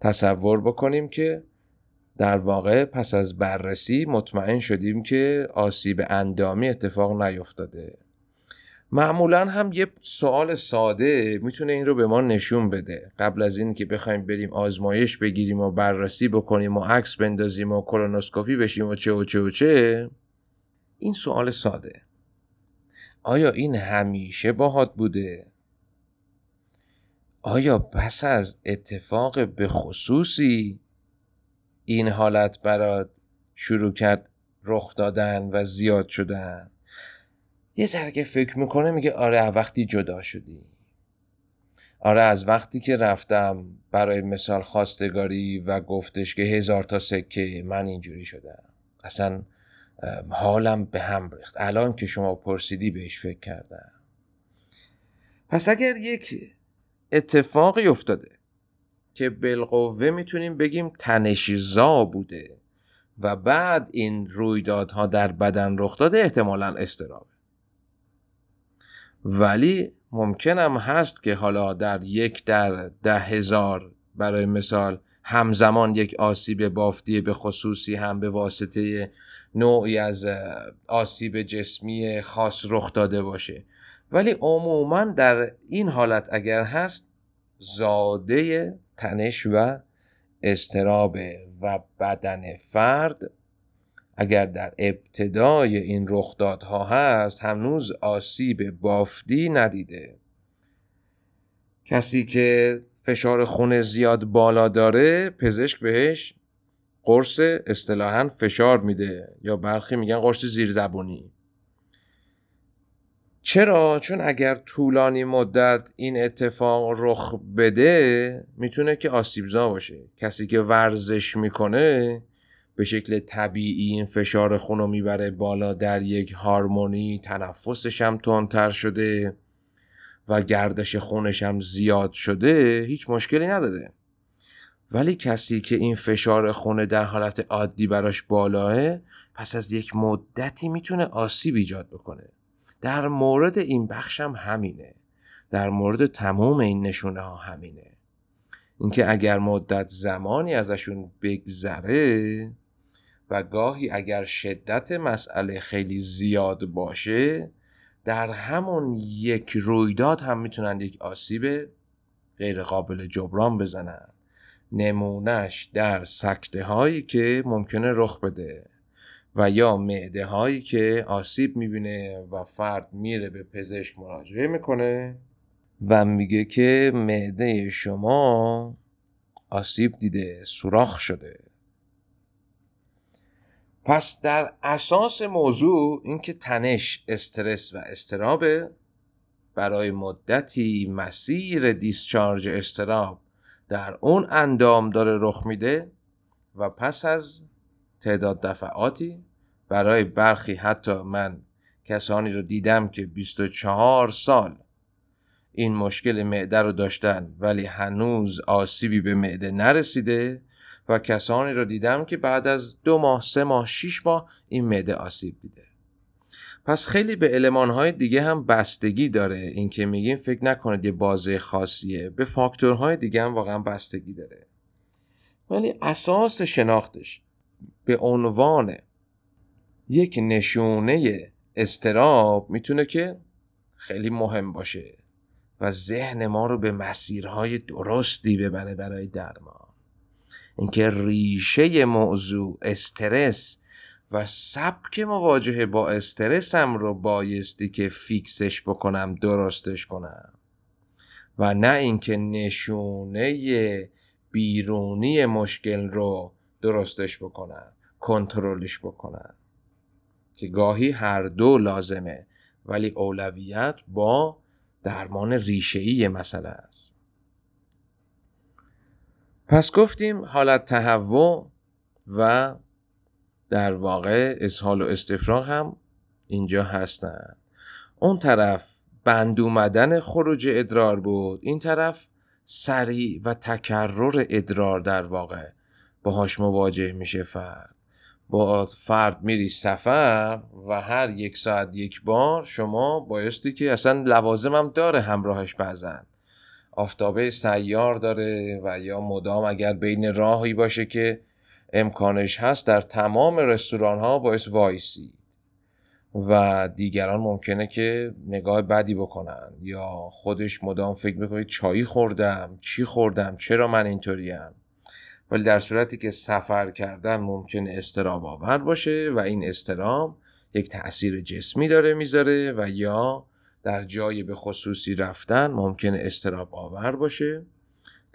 تصور بکنیم که در واقع پس از بررسی مطمئن شدیم که آسیب اندامی اتفاق نیفتاده. معمولا هم یه سوال ساده می‌تونه این رو به ما نشون بده. قبل از این که بخوایم بریم آزمایش بگیریم و بررسی بکنیم و عکس بندازیم و کلونوسکوپی بشیم و چه و چه و چه این سوال ساده. آیا این همیشه باهات بوده؟ آیا پس از اتفاق به خصوصی این حالت برات شروع کرد رخ دادن و زیاد شدن؟ یه ذره که فکر می‌کنه میگه آره وقتی جدا شدی. آره از وقتی که رفتم برای مثال خواستگاری و گفتش که هزار تا سکه من اینجوری شدم. اصلا حالم به هم ریخت. الان که شما پرسیدی بهش فکر کردم. پس اگر یک اتفاقی افتاده که بالقوه می‌تونیم بگیم تنشزا بوده و بعد این رویدادها در بدن رخ داده احتمالا استرابه ولی ممکنم هست که حالا در یک در ده هزار برای مثال همزمان یک آسیب بافتی به خصوصی هم به واسطه نوعی از آسیب جسمی خاص رخ داده باشه. ولی عموما در این حالت اگر هست زاده تنش و استراب و بدن فرد اگر در ابتدای این رخدادها هست هنوز آسیب بافتی ندیده. کسی که فشار خون زیاد بالا داره پزشک بهش قرص اصطلاحا فشار میده یا برخی میگن قرص زیرزبونی. چرا؟ چون اگر طولانی مدت این اتفاق رخ بده می‌تونه که آسیبزا باشه. کسی که ورزش می‌کنه به شکل طبیعی این فشار خون رو می‌بره بالا در یک هارمونی تنفسش هم تندتر شده و گردش خونش هم زیاد شده هیچ مشکلی نداره. ولی کسی که این فشار خونه در حالت عادی براش بالاه پس از یک مدتی می‌تونه آسیب ایجاد بکنه. در مورد این بخشم همینه. در مورد تمام این نشونه ها همینه. اینکه اگر مدت زمانی ازشون بگذره و گاهی اگر شدت مسئله خیلی زیاد باشه در همون یک رویداد هم می‌تونن یک آسیب غیر قابل جبران بزنن. نمونهش در سکته هایی که ممکنه رخ بده و یا معده هایی که آسیب می‌بینه و فرد میره به پزشک مراجعه می‌کنه و میگه که معده شما آسیب دیده سوراخ شده. پس در اساس موضوع اینکه تنش استرس و استرابه برای مدتی مسیر دیسچارج استراب در اون اندام داره رخ میده و پس از تعداد دفعاتی برای برخی حتی من کسانی رو دیدم که 24 سال این مشکل معده رو داشتن ولی هنوز آسیبی به معده نرسیده و کسانی رو دیدم که بعد از دو ماه سه ماه شیش ماه این معده آسیب دیده. پس خیلی به علمانهای دیگه هم بستگی داره. این که میگیم فکر نکنید یه بازه خاصیه. به فاکتورهای دیگه هم واقعا بستگی داره. ولی اساس شناختش به عنوان یک نشونه استراب می‌تونه که خیلی مهم باشه و ذهن ما رو به مسیرهای درستی ببره برای درمان. اینکه ریشه موضوع استرس و سبک مواجهه با استرسم رو بایستی که فیکسش بکنم درستش کنم. و نه اینکه نشونه بیرونی مشکل رو درستش بکنم کنترلش بکنم. که گاهی هر دو لازمه ولی اولویت با درمان ریشه‌ای مسئله است. پس گفتیم حالت تهوع و در واقع اسهال و استفراغ هم اینجا هستن. اون طرف بند اومدن خروج ادرار بود این طرف سریع و تکرر ادرار در واقع باهاش مواجه میشه فرد. با فرد میری سفر و هر یک ساعت یک بار شما بایستی که اصلا لوازم هم داره همراهش بزن. آفتابه سیار داره و یا مدام اگر بین راهی باشه که امکانش هست در تمام رستوران ها باعث وایسی و دیگران ممکنه که نگاه بدی بکنن. یا خودش مدام فکر می‌کنه چایی خوردم چی خوردم چرا من اینطوریم. ولی در صورتی که سفر کردن ممکنه استراب آور باشه و این استراب یک تاثیر جسمی داره می‌ذاره و یا در جای به خصوصی رفتن ممکنه استراب آور باشه.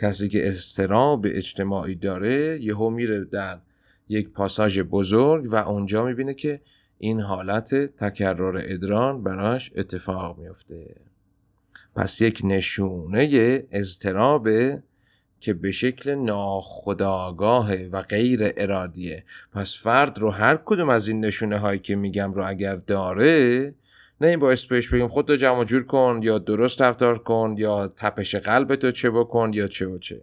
کسی که استراب اجتماعی داره یهو میره در یک پاساژ بزرگ و اونجا می‌بینه که این حالت تکرر ادران براش اتفاق میفته پس یک نشونه اضطرابه که به شکل ناخداگاه و غیر ارادیه. پس فرد رو هر کدوم از این نشونه هایی که میگم رو اگر داره نه این باعث بهش بگیم خود جمع جور کن یا درست رفتار کن یا تپش قلب تو چه بکن یا چه و چه.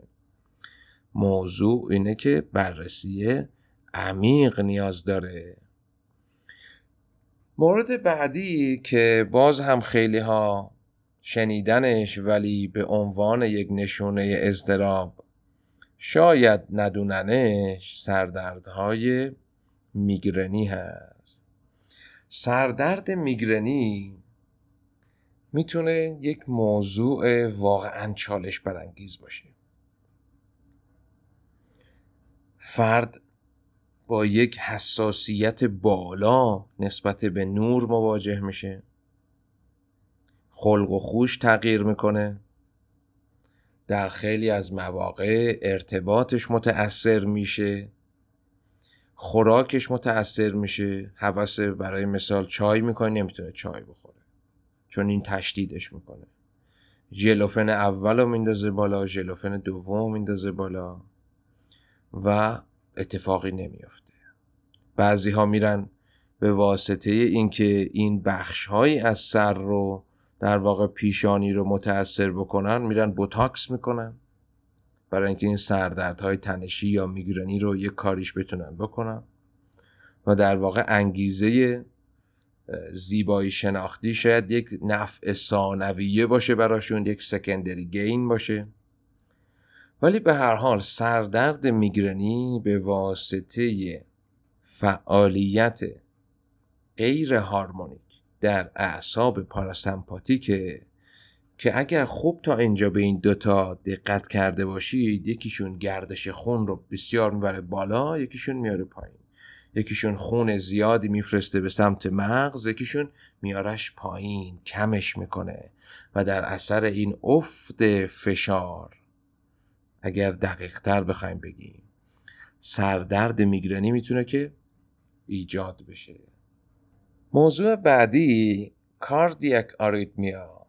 موضوع اینه که بررسی عمیق نیاز داره. مورد بعدی که باز هم خیلی ها شنیدنش ولی به عنوان یک نشونه اضطراب شاید ندوننش سردردهای میگرنی هست. سردرد میگرنی می‌تونه یک موضوع واقعا چالش برانگیز باشه. فرد با یک حساسیت بالا نسبت به نور مواجه میشه. خلق و خوش تغییر می‌کنه. در خیلی از مواقع ارتباطش متأثر میشه. خوراکش متأثر میشه. حوث برای مثال چای می‌کنه نمی‌تونه چای بخوره. چون این تشدیدش می‌کنه. ژلوفن اول رو میندازه بالا ژلوفن دوم میندازه بالا و اتفاقی نمیافته. بعضی ها میرن به واسطه اینکه این بخش هایی از سر رو در واقع پیشانی رو متاثر بکنن میرن بوتاکس می‌کنن. برای اینکه این سردردهای تنشی یا میگرنی رو یک کاریش بتونن بکنن. و در واقع انگیزه زیبایی شناختی شاید یک نفع ثانویه باشه براشون یک سکندری گین باشه. ولی به هر حال سردرد میگرنی به واسطه فعالیت غیر هارمونیک در اعصاب پاراسمپاتیکه که اگر خوب تا اینجا به این دوتا دقت کرده باشید یکیشون گردش خون رو بسیار می‌بره بالا یکیشون میاره پایین. یکیشون خون زیادی میفرسته به سمت مغز یکیشون میارش پایین کمش می‌کنه و در اثر این افت فشار اگر دقیق تر بخوایم بگیم سردرد میگرنی می‌تونه که ایجاد بشه. موضوع بعدی کاردیاک آریتمیا.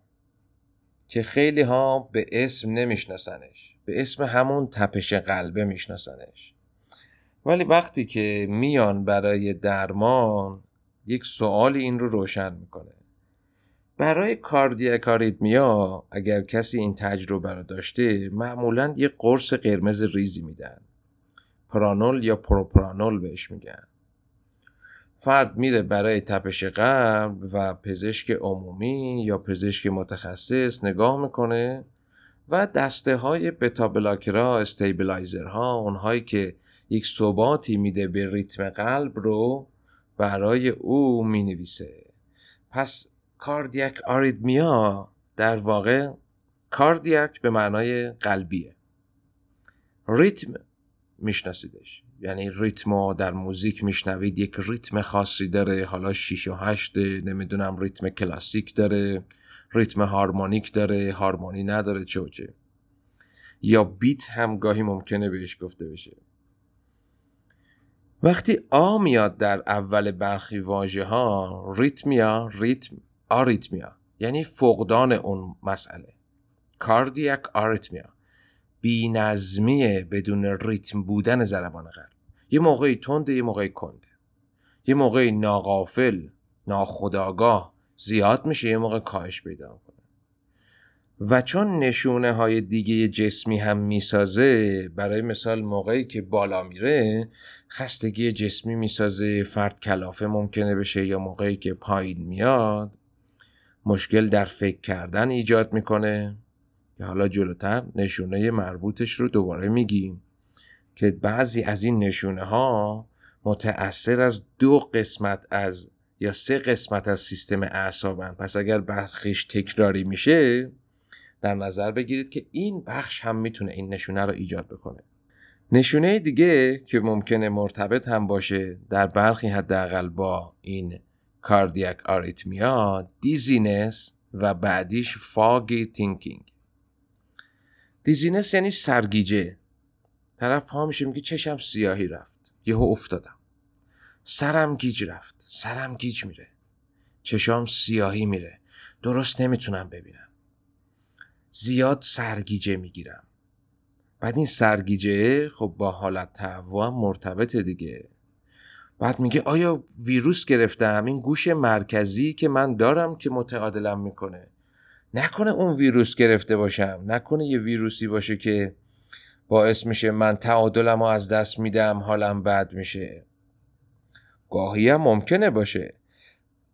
که خیلی ها به اسم نمیشناسنش. به اسم همون تپش قلبه میشناسنش. ولی وقتی که میان برای درمان یک سوالی این رو روشن می‌کنه. برای کاردیاک آریتمیا اگر کسی این تجربه رو داشته معمولا یک قرص قرمز ریزی میدن. پرانول یا پروپرانول بهش میگن. فرد میره برای تپش قلب و پزشک عمومی یا پزشک متخصص نگاه می‌کنه و دسته های بتا بلاکرها استیبلایزرها اونهایی که یک ثباتی میده به ریتم قلب رو برای او می‌نویسه. پس کاردیاک آریدمیا در واقع کاردیاک به معنای قلبیه. ریتم میشناسیدش. یعنی ریتم در موزیک میشنوید یک ریتم خاصی داره حالا 6 و 8 نمی‌دونم ریتم کلاسیک داره ریتم هارمونیک داره هارمونی نداره چه و چه. یا بیت هم گاهی ممکنه بهش گفته بشه. وقتی آ میاد در اول برخی واژه ها ریتمیا ریتم آریتمیا یعنی فقدان اون مسئله. کاردیاک آریتمیا بینظمی بدون ریتم بودن ضربان قلب. یه موقعی تنده یه موقعی کنده یه موقعی ناقافل ناخداگاه زیاد میشه یه موقع کاهش پیدا کنه و چون نشونه های دیگه جسمی هم می‌سازه برای مثال موقعی که بالا میره خستگی جسمی می‌سازه فرد کلافه ممکنه بشه یا موقعی که پایین میاد مشکل در فکر کردن ایجاد می‌کنه. که حالا جلوتر نشونه مربوطش رو دوباره میگیم. که بعضی از این نشونه ها متأثر از دو قسمت از یا سه قسمت از سیستم اعصابن. پس اگر برخیش تکراری میشه در نظر بگیرید که این بخش هم می‌تونه این نشونه رو ایجاد بکنه. نشونه دیگه که ممکنه مرتبط هم باشه در برخی حداقل با این cardiac arrhythmia dizziness و بعدیش foggy thinking dizziness یعنی سرگیجه. طرف پا میشه میگه چشم سیاهی رفت. یهو افتادم. سرم گیج رفت. سرم گیج میره. چشام سیاهی میره. درست نمی‌تونم ببینم. زیاد سرگیجه می‌گیرم. بعد این سرگیجه خب با حالت تهوع مرتبطه دیگه. بعد میگه آیا ویروس گرفتم؟ این گوش مرکزی که من دارم که متعادلم می‌کنه. نکنه اون ویروس گرفته باشم. نکنه یه ویروسی باشه که باعث میشه من تعادلم رو از دست میدم حالم بد میشه. گاهی هم ممکنه باشه.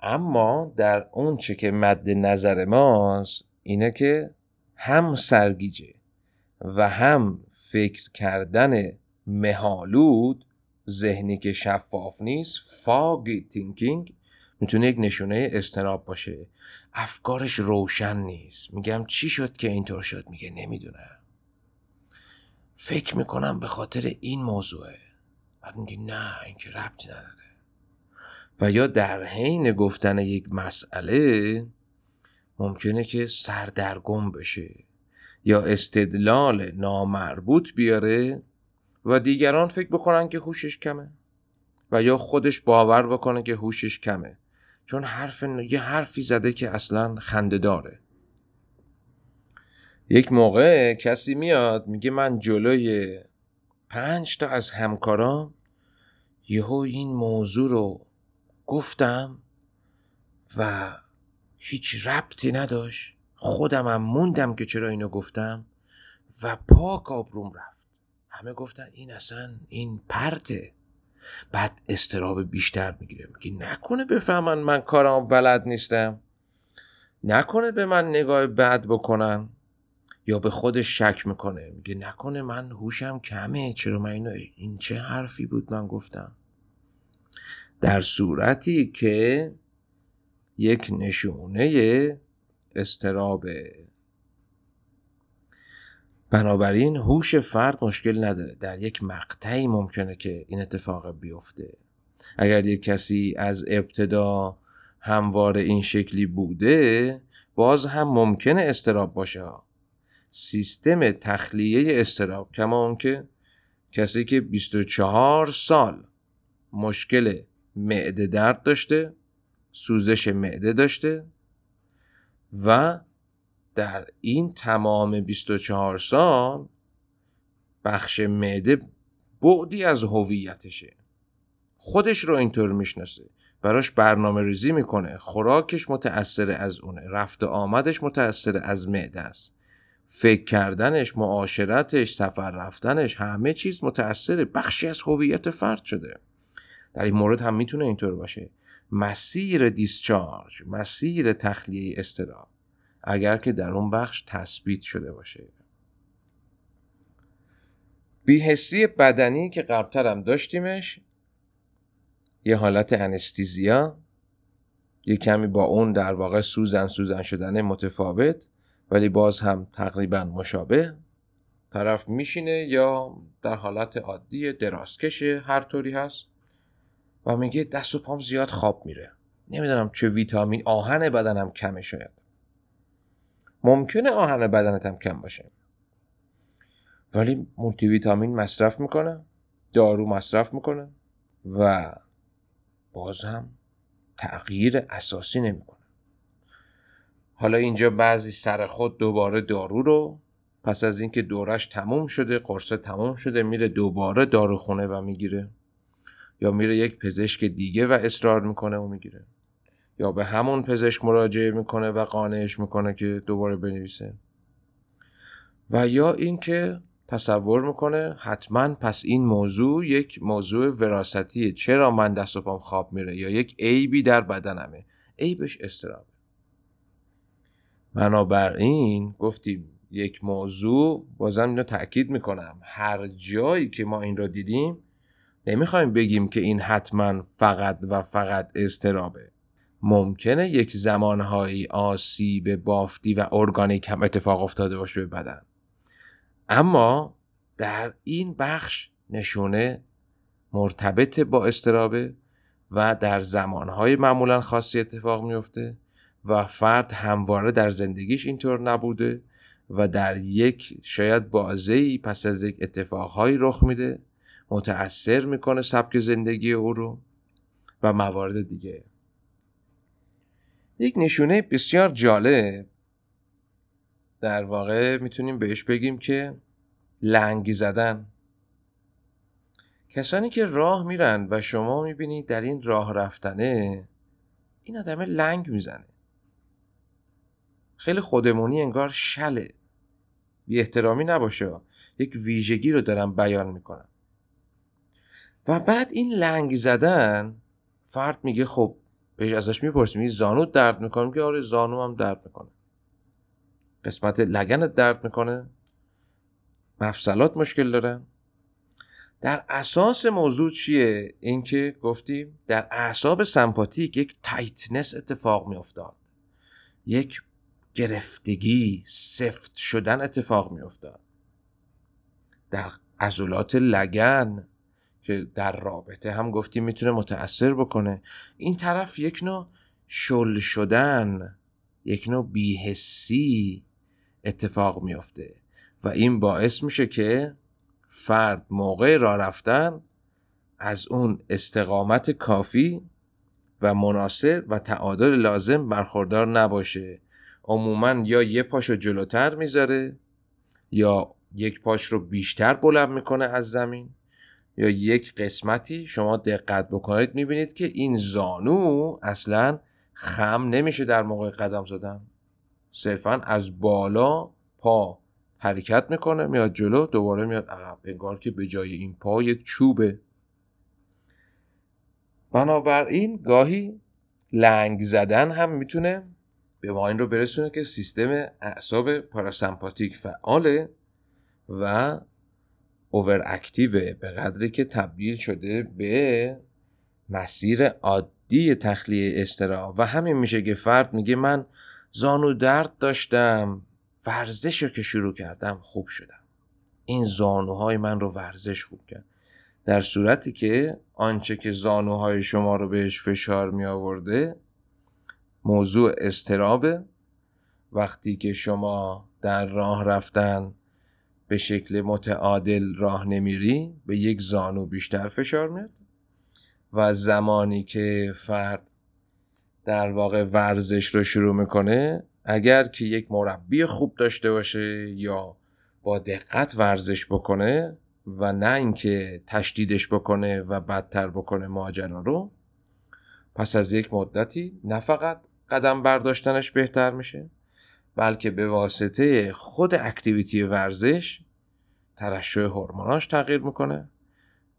اما در اون چه که مد نظر ماست اینه که هم سرگیجه و هم فکر کردن مهالود ذهنی که شفاف نیست فاگ تینکینگ می‌تونه یک نشونه استراب باشه. افکارش روشن نیست. میگم چی شد که اینطور شد؟ میگه نمی‌دونم. فکر می‌کنم به خاطر این موضوعه. بعد میگه نه این که ربطی نداره. و یا در حین گفتن یک مسئله ممکنه که سردرگم بشه. یا استدلال نامربوط بیاره و دیگران فکر بکنن که هوشش کمه. و یا خودش باور بکنه که هوشش کمه. چون حرف یه حرفی زده که اصلا خنده داره. یک موقع کسی میاد میگه من جلوی پنج تا از همکارام یهو این موضوع رو گفتم و هیچ ربطی نداشت. خودم هم موندم که چرا اینو گفتم و پاک آبروم رفت. همه گفتن این اصلا این پرته. بعد استراب بیشتر می‌گیره. میگه نکنه بفهمن من کارم بلد نیستم. نکنه به من نگاه بد بکنن. یا به خودش شک می‌کنه. میگه نکنه من هوشم کمه. چرا من اینو این چه حرفی بود من گفتم؟ در صورتی که یک نشونه استرابه بنابراین هوش فرد مشکل نداره. در یک مقطعی ممکنه که این اتفاق بیفته. اگر یک کسی از ابتدا هموار این شکلی بوده باز هم ممکنه استراب باشه. سیستم تخلیه استراب کما اون که کسی که 24 سال مشکل معده درد داشته سوزش معده داشته و در این تمام 24 سال بخش معده بعدی از هویتشه. خودش رو اینطور می‌شناسه. براش برنامه ریزی می‌کنه. خوراکش متأثر از اونه. رفت آمدش متأثر از معده است. فکر کردنش معاشرتش سفر رفتنش همه چیز متأثر بخشی از هویت فرد شده. در این مورد هم می‌تونه اینطور باشه. مسیر دیسچارج مسیر تخلیه استراب اگر که در اون بخش تثبیت شده باشه. بیهسی بدنی که قبلتر هم داشتیمش یه حالت انستیزیا یه کمی با اون در واقع سوزن سوزن شدن متفاوت ولی باز هم تقریبا مشابه. طرف میشینه یا در حالت عادی درازکش هر طوری هست و میگه دست و پام زیاد خواب میره. نمی‌دونم چه ویتامین آهن بدنم کمه شاید. ممکنه آهن بدنت هم کم باشه. ولی مولتی ویتامین مصرف می‌کنه دارو مصرف می‌کنه و باز هم تغییر اساسی نمی‌کنه. حالا اینجا بعضی سر خود دوباره دارو رو پس از اینکه دورش تموم شده قرصه تموم شده میره دوباره داروخونه و می‌گیره. یا میره یک پزشک دیگه و اصرار می‌کنه و می‌گیره. یا به همون پزشک مراجعه می‌کنه و قانعش می‌کنه که دوباره بنویسه. و یا اینکه تصور می‌کنه حتما پس این موضوع یک موضوع وراستیه چرا من دست و پام خواب میره یا یک عیبی در بدنمه؟ عیبش استرابه بنابراین گفتیم یک موضوع بازم اینو تاکید می‌کنم. هر جایی که ما این رو دیدیم نمی‌خوایم بگیم که این حتما فقط و فقط استرابه ممکنه یک زمانهایی آسیب بافتی و ارگانیک هم اتفاق افتاده باشه به بدن. اما در این بخش نشونه مرتبط با استرابه و در زمانهای معمولا خاصی اتفاق میفته و فرد همواره در زندگیش اینطور نبوده و در یک شاید بازه پس از یک اتفاقهایی رخ میده متأثر می‌کنه سبک زندگی او رو و موارد دیگه. یک نشونه بسیار جالب. در واقع می‌تونیم بهش بگیم که لنگ زدن. کسانی که راه میرن و شما می‌بینید در این راه رفتنه این آدم لنگ می‌زنه. خیلی خودمونی انگار شله. بی احترامی نباشه. یک ویژگی رو دارم بیان می‌کنم و بعد این لنگ زدن فرد میگه خب بهش ازش می‌پرسیم. این زانو درد می‌کنه؟ که آره زانو هم درد می‌کنه. قسمت لگنت درد می‌کنه. مفصلات مشکل دارن در اساس موضوع چیه؟ اینکه گفتیم در اعصاب سمپاتیک یک tightness اتفاق میافتاد. یک گرفتگی سفت شدن اتفاق میافتاد. در عضلات لگن که در رابطه هم گفتیم می‌تونه متاثر بکنه. این طرف یک نوع شل شدن یک نوع بیهسی اتفاق میافته و این باعث میشه که فرد موقع راه رفتن از اون استقامت کافی و مناسب و تعادل لازم برخوردار نباشه. عموما یا یه پاشو جلوتر می‌ذاره یا یک پاش رو بیشتر بلند می‌کنه از زمین. یا یک قسمتی شما دقت بکنید می‌بینید که این زانو اصلا خم نمیشه در موقع قدم زدن. صرفا از بالا پا حرکت می‌کنه میاد جلو دوباره میاد عقب. انگار که به جای این پا یک چوبه. بنابراین گاهی لنگ زدن هم می‌تونه به ما این رو برسونه که سیستم اعصاب پاراسمپاتیک فعاله و اوور اکتیوه به قدری که تبدیل شده به مسیر عادی تخلیه استرا و همین میشه که فرد میگه من زانو درد داشتم ورزش رو که شروع کردم خوب شدم. این زانوهای من رو ورزش خوب کرد. در صورتی که آنچه که زانوهای شما رو بهش فشار می آورده موضوع استرابه وقتی که شما در راه رفتن به شکل متعادل راه نمیری به یک زانو بیشتر فشار میاد. و زمانی که فرد در واقع ورزش رو شروع می‌کنه اگر که یک مربی خوب داشته باشه یا با دقت ورزش بکنه و نه اینکه تشدیدش بکنه و بدتر بکنه ماجرا رو پس از یک مدتی نه فقط قدم برداشتنش بهتر میشه بلکه به واسطه خود اکتیویتی ورزش ترشح هورموناش تغییر می‌کنه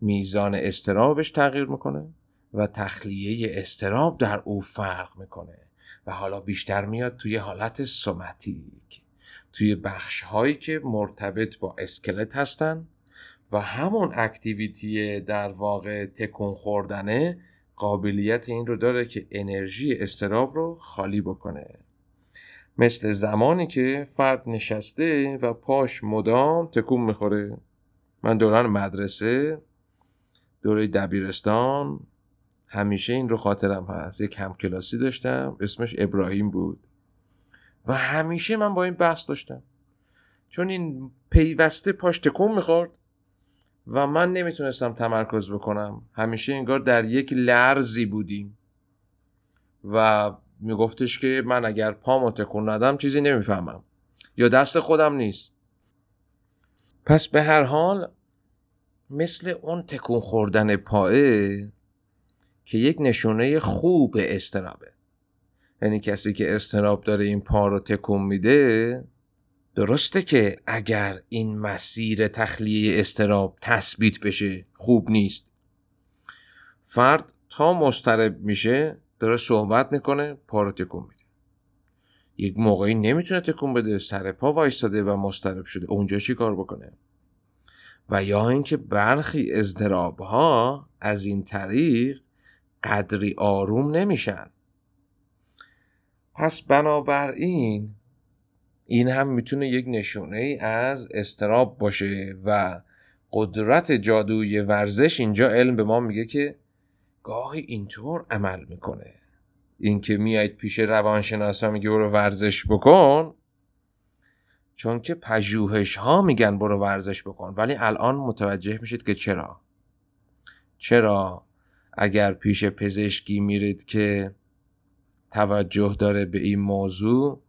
میزان استرابش تغییر می‌کنه و تخلیه استراب در او فرق می‌کنه و حالا بیشتر میاد توی حالت سوماتیک توی بخش هایی که مرتبط با اسکلت هستن و همون اکتیویتی در واقع تکون خوردنه قابلیت این رو داره که انرژی استراب رو خالی بکنه. مثل زمانی که فرد نشسته و پاش مدام تکون می‌خوره. من دوران مدرسه دوره دبیرستان همیشه این رو خاطرم هست. یک کلاسی داشتم اسمش ابراهیم بود. و همیشه من با این بحث داشتم. چون این پیوسته پاش تکون می‌خورد و من نمی‌تونستم تمرکز بکنم. همیشه انگار در یک لرزی بودیم. و میگفتش که من اگر پامو تکون ندم چیزی نمی‌فهمم. یا دست خودم نیست. پس به هر حال مثل اون تکون خوردن پایه که یک نشونه خوب استرابه. یعنی کسی که استراب داره این پا رو تکون میده درسته که اگر این مسیر تخلیه استراب تثبیت بشه خوب نیست. فرد تا مسترب میشه داره صحبت می‌کنه پا رو تکون میده. یک موقعی نمی‌تونه تکون بده سر پا وایستاده و مسترب شده. اونجا چی کار بکنه؟ و یا اینکه برخی اضطراب ها از این طریق قدری آروم نمیشن. پس بنابراین این هم می‌تونه یک نشونه ای از استراب باشه و قدرت جادوی ورزش اینجا علم به ما میگه که گاهی اینطور عمل می‌کنه. اینکه میایید پیش روانشناس و میگه برو ورزش بکن چون که پژوهش ها میگن برو ورزش بکن ولی الان متوجه میشید که چرا. چرا؟ اگر پیش پزشکی میرید که توجه داره به این موضوع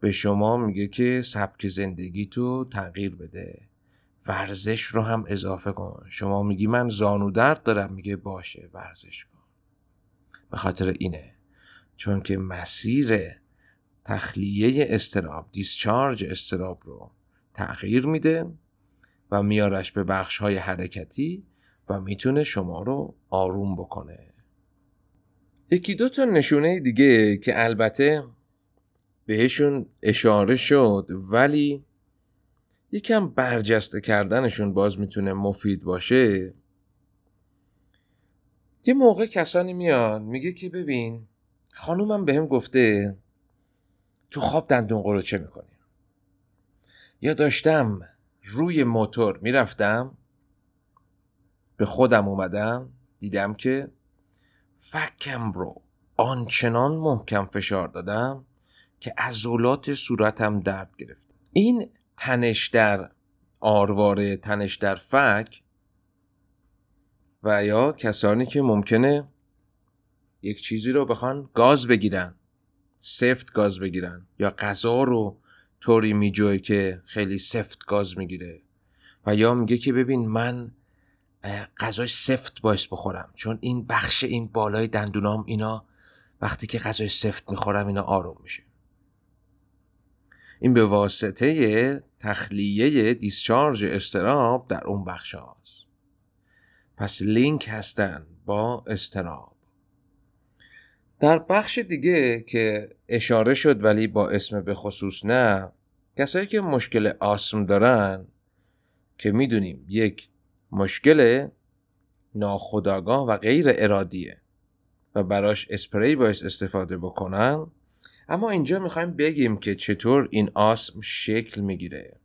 به شما میگه که سبک زندگی تو تغییر بده. ورزش رو هم اضافه کن. شما میگی من زانو درد دارم. میگه باشه ورزش کن. به خاطر اینه. چون که مسیر تخلیه استراب دیسچارج استراب رو تغییر میده و میارش به بخش های حرکتی و می‌تونه شما رو آروم بکنه. یکی دو تا نشونه دیگه که البته بهشون اشاره شد ولی یکم برجسته کردنشون باز می‌تونه مفید باشه. یه موقع کسانی میان میگه که ببین خانومم بهم گفته تو خواب دندون چه می‌کنی. یا داشتم روی موتور می‌رفتم به خودم اومدم دیدم که فکم رو آنچنان محکم فشار دادم که عضلات صورتم درد گرفت. این تنش در آرواره تنش در فک و یا کسانی که ممکنه یک چیزی رو بخوان گاز بگیرن سفت گاز بگیرن یا غذا رو طوری میجوه که خیلی سفت گاز می‌گیره و یا میگه که ببین من غذای سفت باعث بخورم چون این بخش این بالای دندونام اینا وقتی که غذای سفت می‌خورم اینا آروم میشه. این به واسطه تخلیه دیسچارج استراب در اون بخش هاست. پس لینک هستن با استراب. در بخش دیگه که اشاره شد ولی با اسم به خصوص نه کسایی که مشکل آسم دارن که می‌دونیم یک مشکل ناخودآگاه و غیر ارادیه و براش اسپری باید استفاده بکنن اما اینجا می‌خوایم بگیم که چطور این آسم شکل می‌گیره.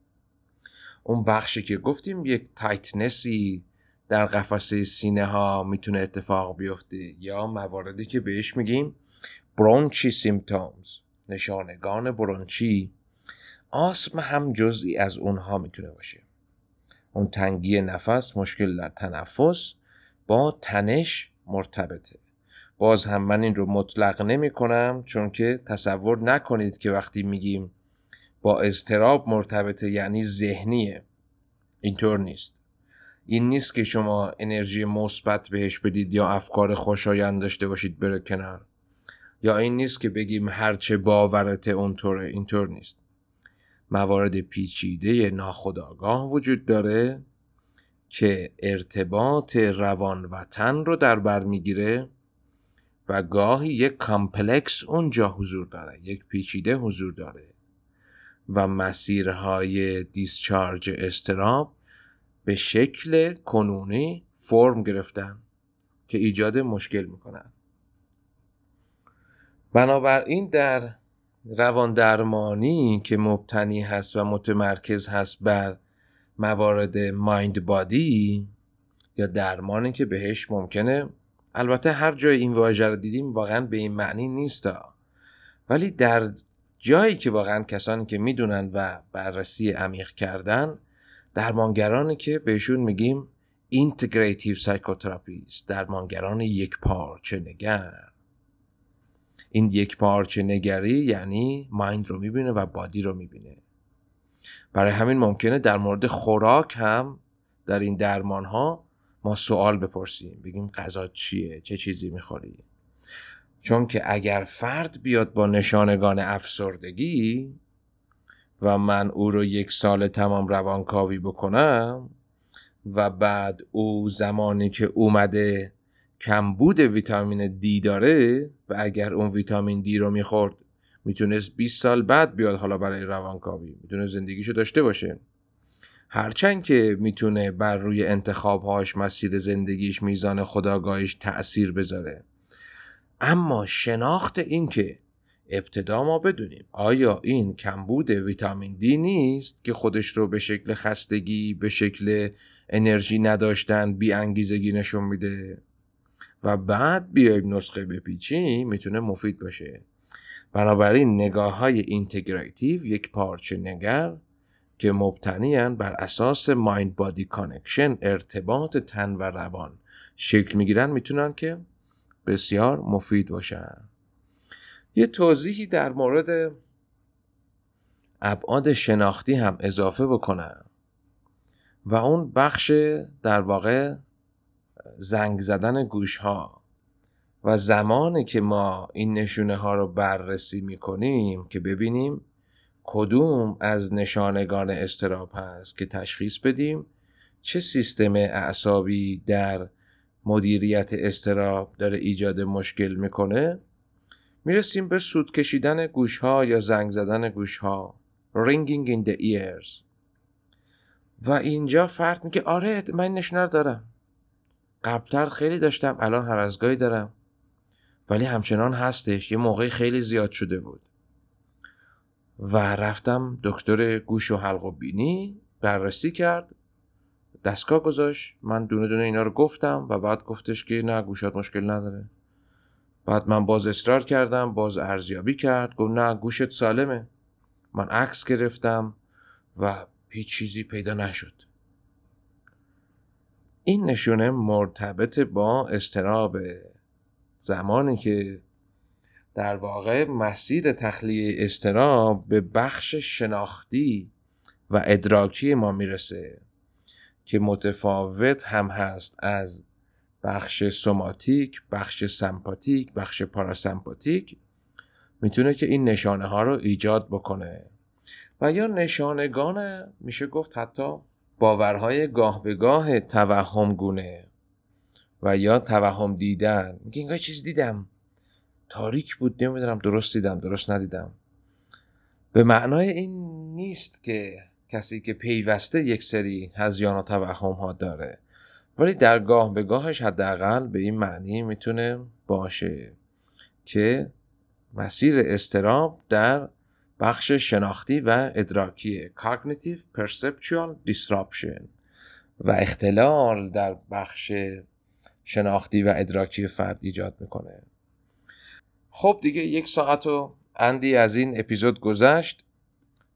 اون بخشی که گفتیم یک tightness ی در قفسه سینه ها می‌تونه اتفاق بیفته یا مواردی که بهش میگیم bronchi symptoms نشانگان bronchi آسم هم جزئی از اونها می‌تونه باشه. اون تنگی نفس مشکل در تنفس با تنش مرتبطه. باز هم من این رو مطلق نمی کنم چون که تصور نکنید که وقتی میگیم با اضطراب مرتبطه یعنی ذهنیه. اینطور نیست. این نیست که شما انرژی مثبت بهش بدید یا افکار خوشایند داشته باشید بره کنار. یا این نیست که بگیم هرچه باورت اونطوره. اینطور نیست. موارد پیچیده ناخودآگاه وجود داره که ارتباط روان و تن رو در بر می‌گیره. و گاهی یک complex اونجا حضور داره یک پیچیده حضور داره و مسیرهای discharge اضطراب به شکل کنونی فرم گرفتن که ایجاد مشکل می‌کنن. بنابراین در روان درمانی که مبتنی هست و متمرکز هست بر موارد mind body یا درمانی که بهش ممکنه البته هر جای این واژه رو دیدیم واقعا به این معنی نیست ولی در جایی که واقعا کسانی که می‌دونن و بررسی عمیق کردن درمانگرانی که بهشون میگیم integrative psychotherapist درمانگران یک پارچه نگر این یک پارچه نگری یعنی مایند رو می‌بینه و بادی رو می‌بینه. برای همین ممکنه در مورد خوراک هم در این درمان ها ما سوال بپرسیم بگیم غذا چیه؟ چه چیزی می‌خوری؟ چون که اگر فرد بیاد با نشانگان افسردگی و من او رو یک سال تمام روانکاوی بکنم و بعد او زمانی که اومده کمبود ویتامین دی داره و اگر اون ویتامین دی رو می‌خورد می‌تونست 20 سال بعد بیاد حالا برای روانکاوی می‌تونه زندگیشو داشته باشه. هرچند که می‌تونه بر روی انتخابهاش مسیر زندگیش میزان خداگاهیش تأثیر بذاره. اما شناخت این که ابتدا ما بدونیم آیا این کمبود ویتامین دی نیست که خودش رو به شکل خستگی به شکل انرژی نداشتن بی انگیزگی نشون میده؟ و بعد بیایم نسخه بپیچیم می‌تونه مفید باشه. بنابراین نگاه های یک پارچه نگر که مبتنی بر اساس mind body connection ارتباط تن و روان. شکل می‌گیرن می‌تونن که بسیار مفید باشن. یه توضیحی در مورد ابعاد شناختی هم اضافه بکنم. و اون بخش در واقع زنگ زدن گوش ها و زمانی که ما این نشونه ها رو بررسی می کنیم که ببینیم کدوم از نشانگان استراب هست که تشخیص بدیم؟ چه سیستم اعصابی در مدیریت استراب داره ایجاد مشکل می‌کنه؟ می‌رسیم به سود کشیدن گوش ها یا زنگ زدن گوش ها ringing in the ears. و اینجا فرد میگه آره من نشونه دارم. قبلتر خیلی داشتم الان هر از گاهی دارم. ولی همچنان هستش. یه موقعی خیلی زیاد شده بود. و رفتم دکتر گوش و حلق و بینی بررسی کرد. دستگاه گذاشت. من دونه دونه اینا رو گفتم و بعد گفتش که نه گوشات مشکل نداره. بعد من باز اصرار کردم باز ارزیابی کرد. گفت نه گوشت سالمه. من عکس گرفتم و هیچ چیزی پیدا نشد. این نشونه مرتبط با استراب زمانی که در واقع مسیر تخلیه استراب به بخش شناختی و ادراکی ما می‌رسه که متفاوت هم هست از بخش سوماتیک، بخش سمپاتیک، بخش پاراسمپاتیک. می‌تونه که این نشانه ها رو ایجاد بکنه. و یا نشانگان میشه گفت حتی باورهای گاه به گاه توهم گونه و یا توهم دیدن. میگه اینگاه چیز دیدم. تاریک بود نمی‌دونم درست دیدم درست ندیدم. به معنای این نیست که کسی که پیوسته یک سری هزیان و توهم ها داره ولی در گاه به گاهش حداقل به این معنی می‌تونه باشه که مسیر استراب در بخش شناختی و ادراکی Cognitive Perceptual Disruption و اختلال در بخش شناختی و ادراکی فرد ایجاد می‌کنه. خب دیگه یک ساعت و اندی از این اپیزود گذشت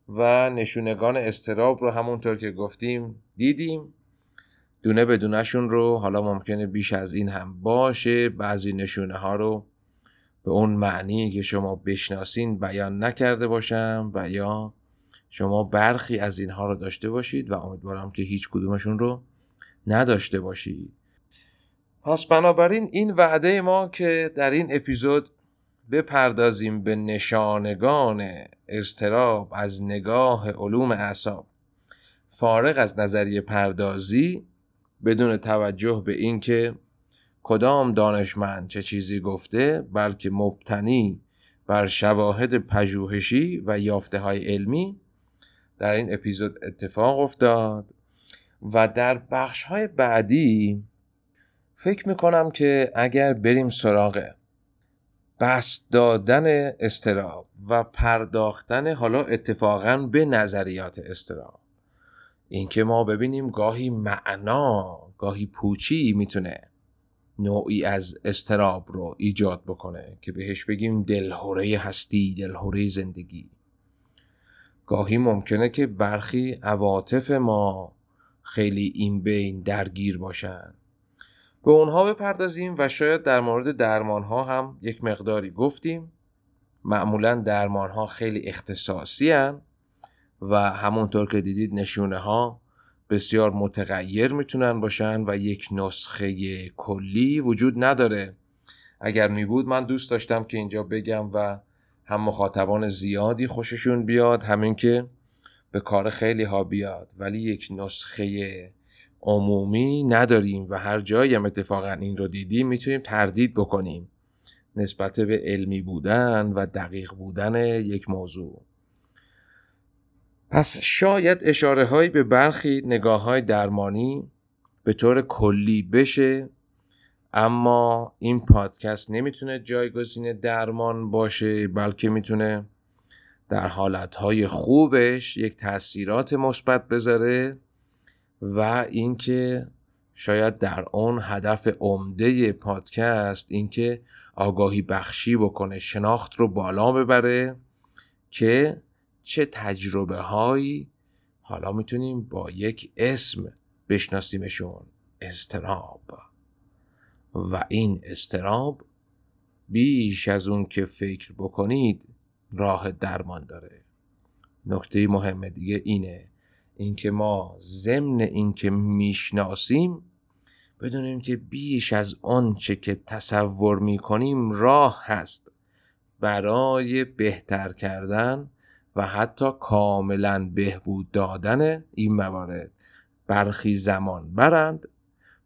و نشونگان استراب رو همونطور که گفتیم دیدیم. دونه بدونشون رو حالا ممکنه بیش از این هم باشه. بعضی نشونه ها رو به اون معنی که شما بشناسین بیان نکرده باشم و یا شما برخی از اینها رو داشته باشید و امیدوارم که هیچ کدومشون رو نداشته باشید. پس بنابراین این وعده ما که در این اپیزود بپردازیم به نشانگان استراب از نگاه علوم اعصاب. فارغ از نظریه پردازی بدون توجه به اینکه کدام دانشمند چه چیزی گفته بلکه مبتنی بر شواهد پژوهشی و یافته های علمی در این اپیزود اتفاق افتاد و در بخش های بعدی فکر می‌کنم که اگر بریم سراغ بست دادن استراب و پرداختن حالا اتفاقا به نظریات استراب اینکه ما ببینیم گاهی معنا گاهی پوچی می‌تونه نوعی از استراب رو ایجاد بکنه که بهش بگیم دلهوره هستی دلهوره زندگی. گاهی ممکنه که برخی عواطف ما خیلی این بین درگیر باشن. به اونها بپردازیم و شاید در مورد درمان ها هم یک مقداری گفتیم. معمولا درمان ها خیلی اختصاصی هن و همونطور که دیدید نشونه ها بسیار متغیر می‌تونن باشن و یک نسخه کلی وجود نداره. اگر می بود من دوست داشتم که اینجا بگم و هم مخاطبان زیادی خوششون بیاد همین که به کار خیلی ها بیاد ولی یک نسخه عمومی نداریم و هر جایی هم اتفاقا این رو دیدیم می‌تونیم تردید بکنیم. نسبت به علمی بودن و دقیق بودن یک موضوع. پس شاید اشاره هایی به برخی نگاه های درمانی به طور کلی بشه اما این پادکست نمی‌تونه جایگزین درمان باشه بلکه می‌تونه در حالتهای خوبش یک تاثیرات مثبت بذاره. و اینکه شاید در اون هدف عمده پادکست اینکه آگاهی بخشی بکنه شناخت رو بالا ببره که چه تجربه هایی حالا می‌تونیم با یک اسم بشناسیمشون استراب و این استراب بیش از اون که فکر بکنید راه درمان داره. نکته مهم دیگه اینه اینکه ما ضمن اینکه می‌شناسیم بدونیم که بیش از آنچه که تصور می‌کنیم راه هست. برای بهتر کردن و حتی کاملا بهبود دادن این موارد. برخی زمان برند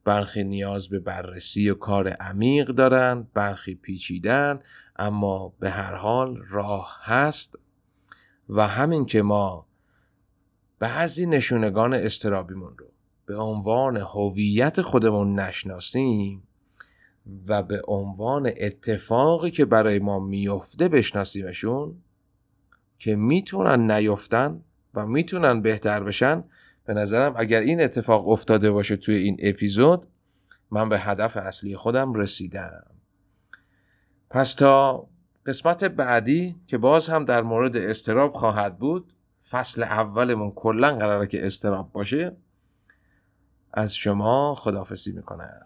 برخی نیاز به بررسی و کار عمیق دارند برخی پیچیدن اما به هر حال راه هست. و همین که ما بعضی نشونگان استرابیمون رو به عنوان هویت خودمون نشناسیم و به عنوان اتفاقی که برای ما میفته بشناسیمشون که می‌تونن نیفتن و می‌تونن بهتر بشن. به نظرم اگر این اتفاق افتاده باشه توی این اپیزود من به هدف اصلی خودم رسیدم. پس تا قسمت بعدی که باز هم در مورد استراب خواهد بود فصل اولمون کلا قراره که استراب باشه از شما خدافسی می‌کنم.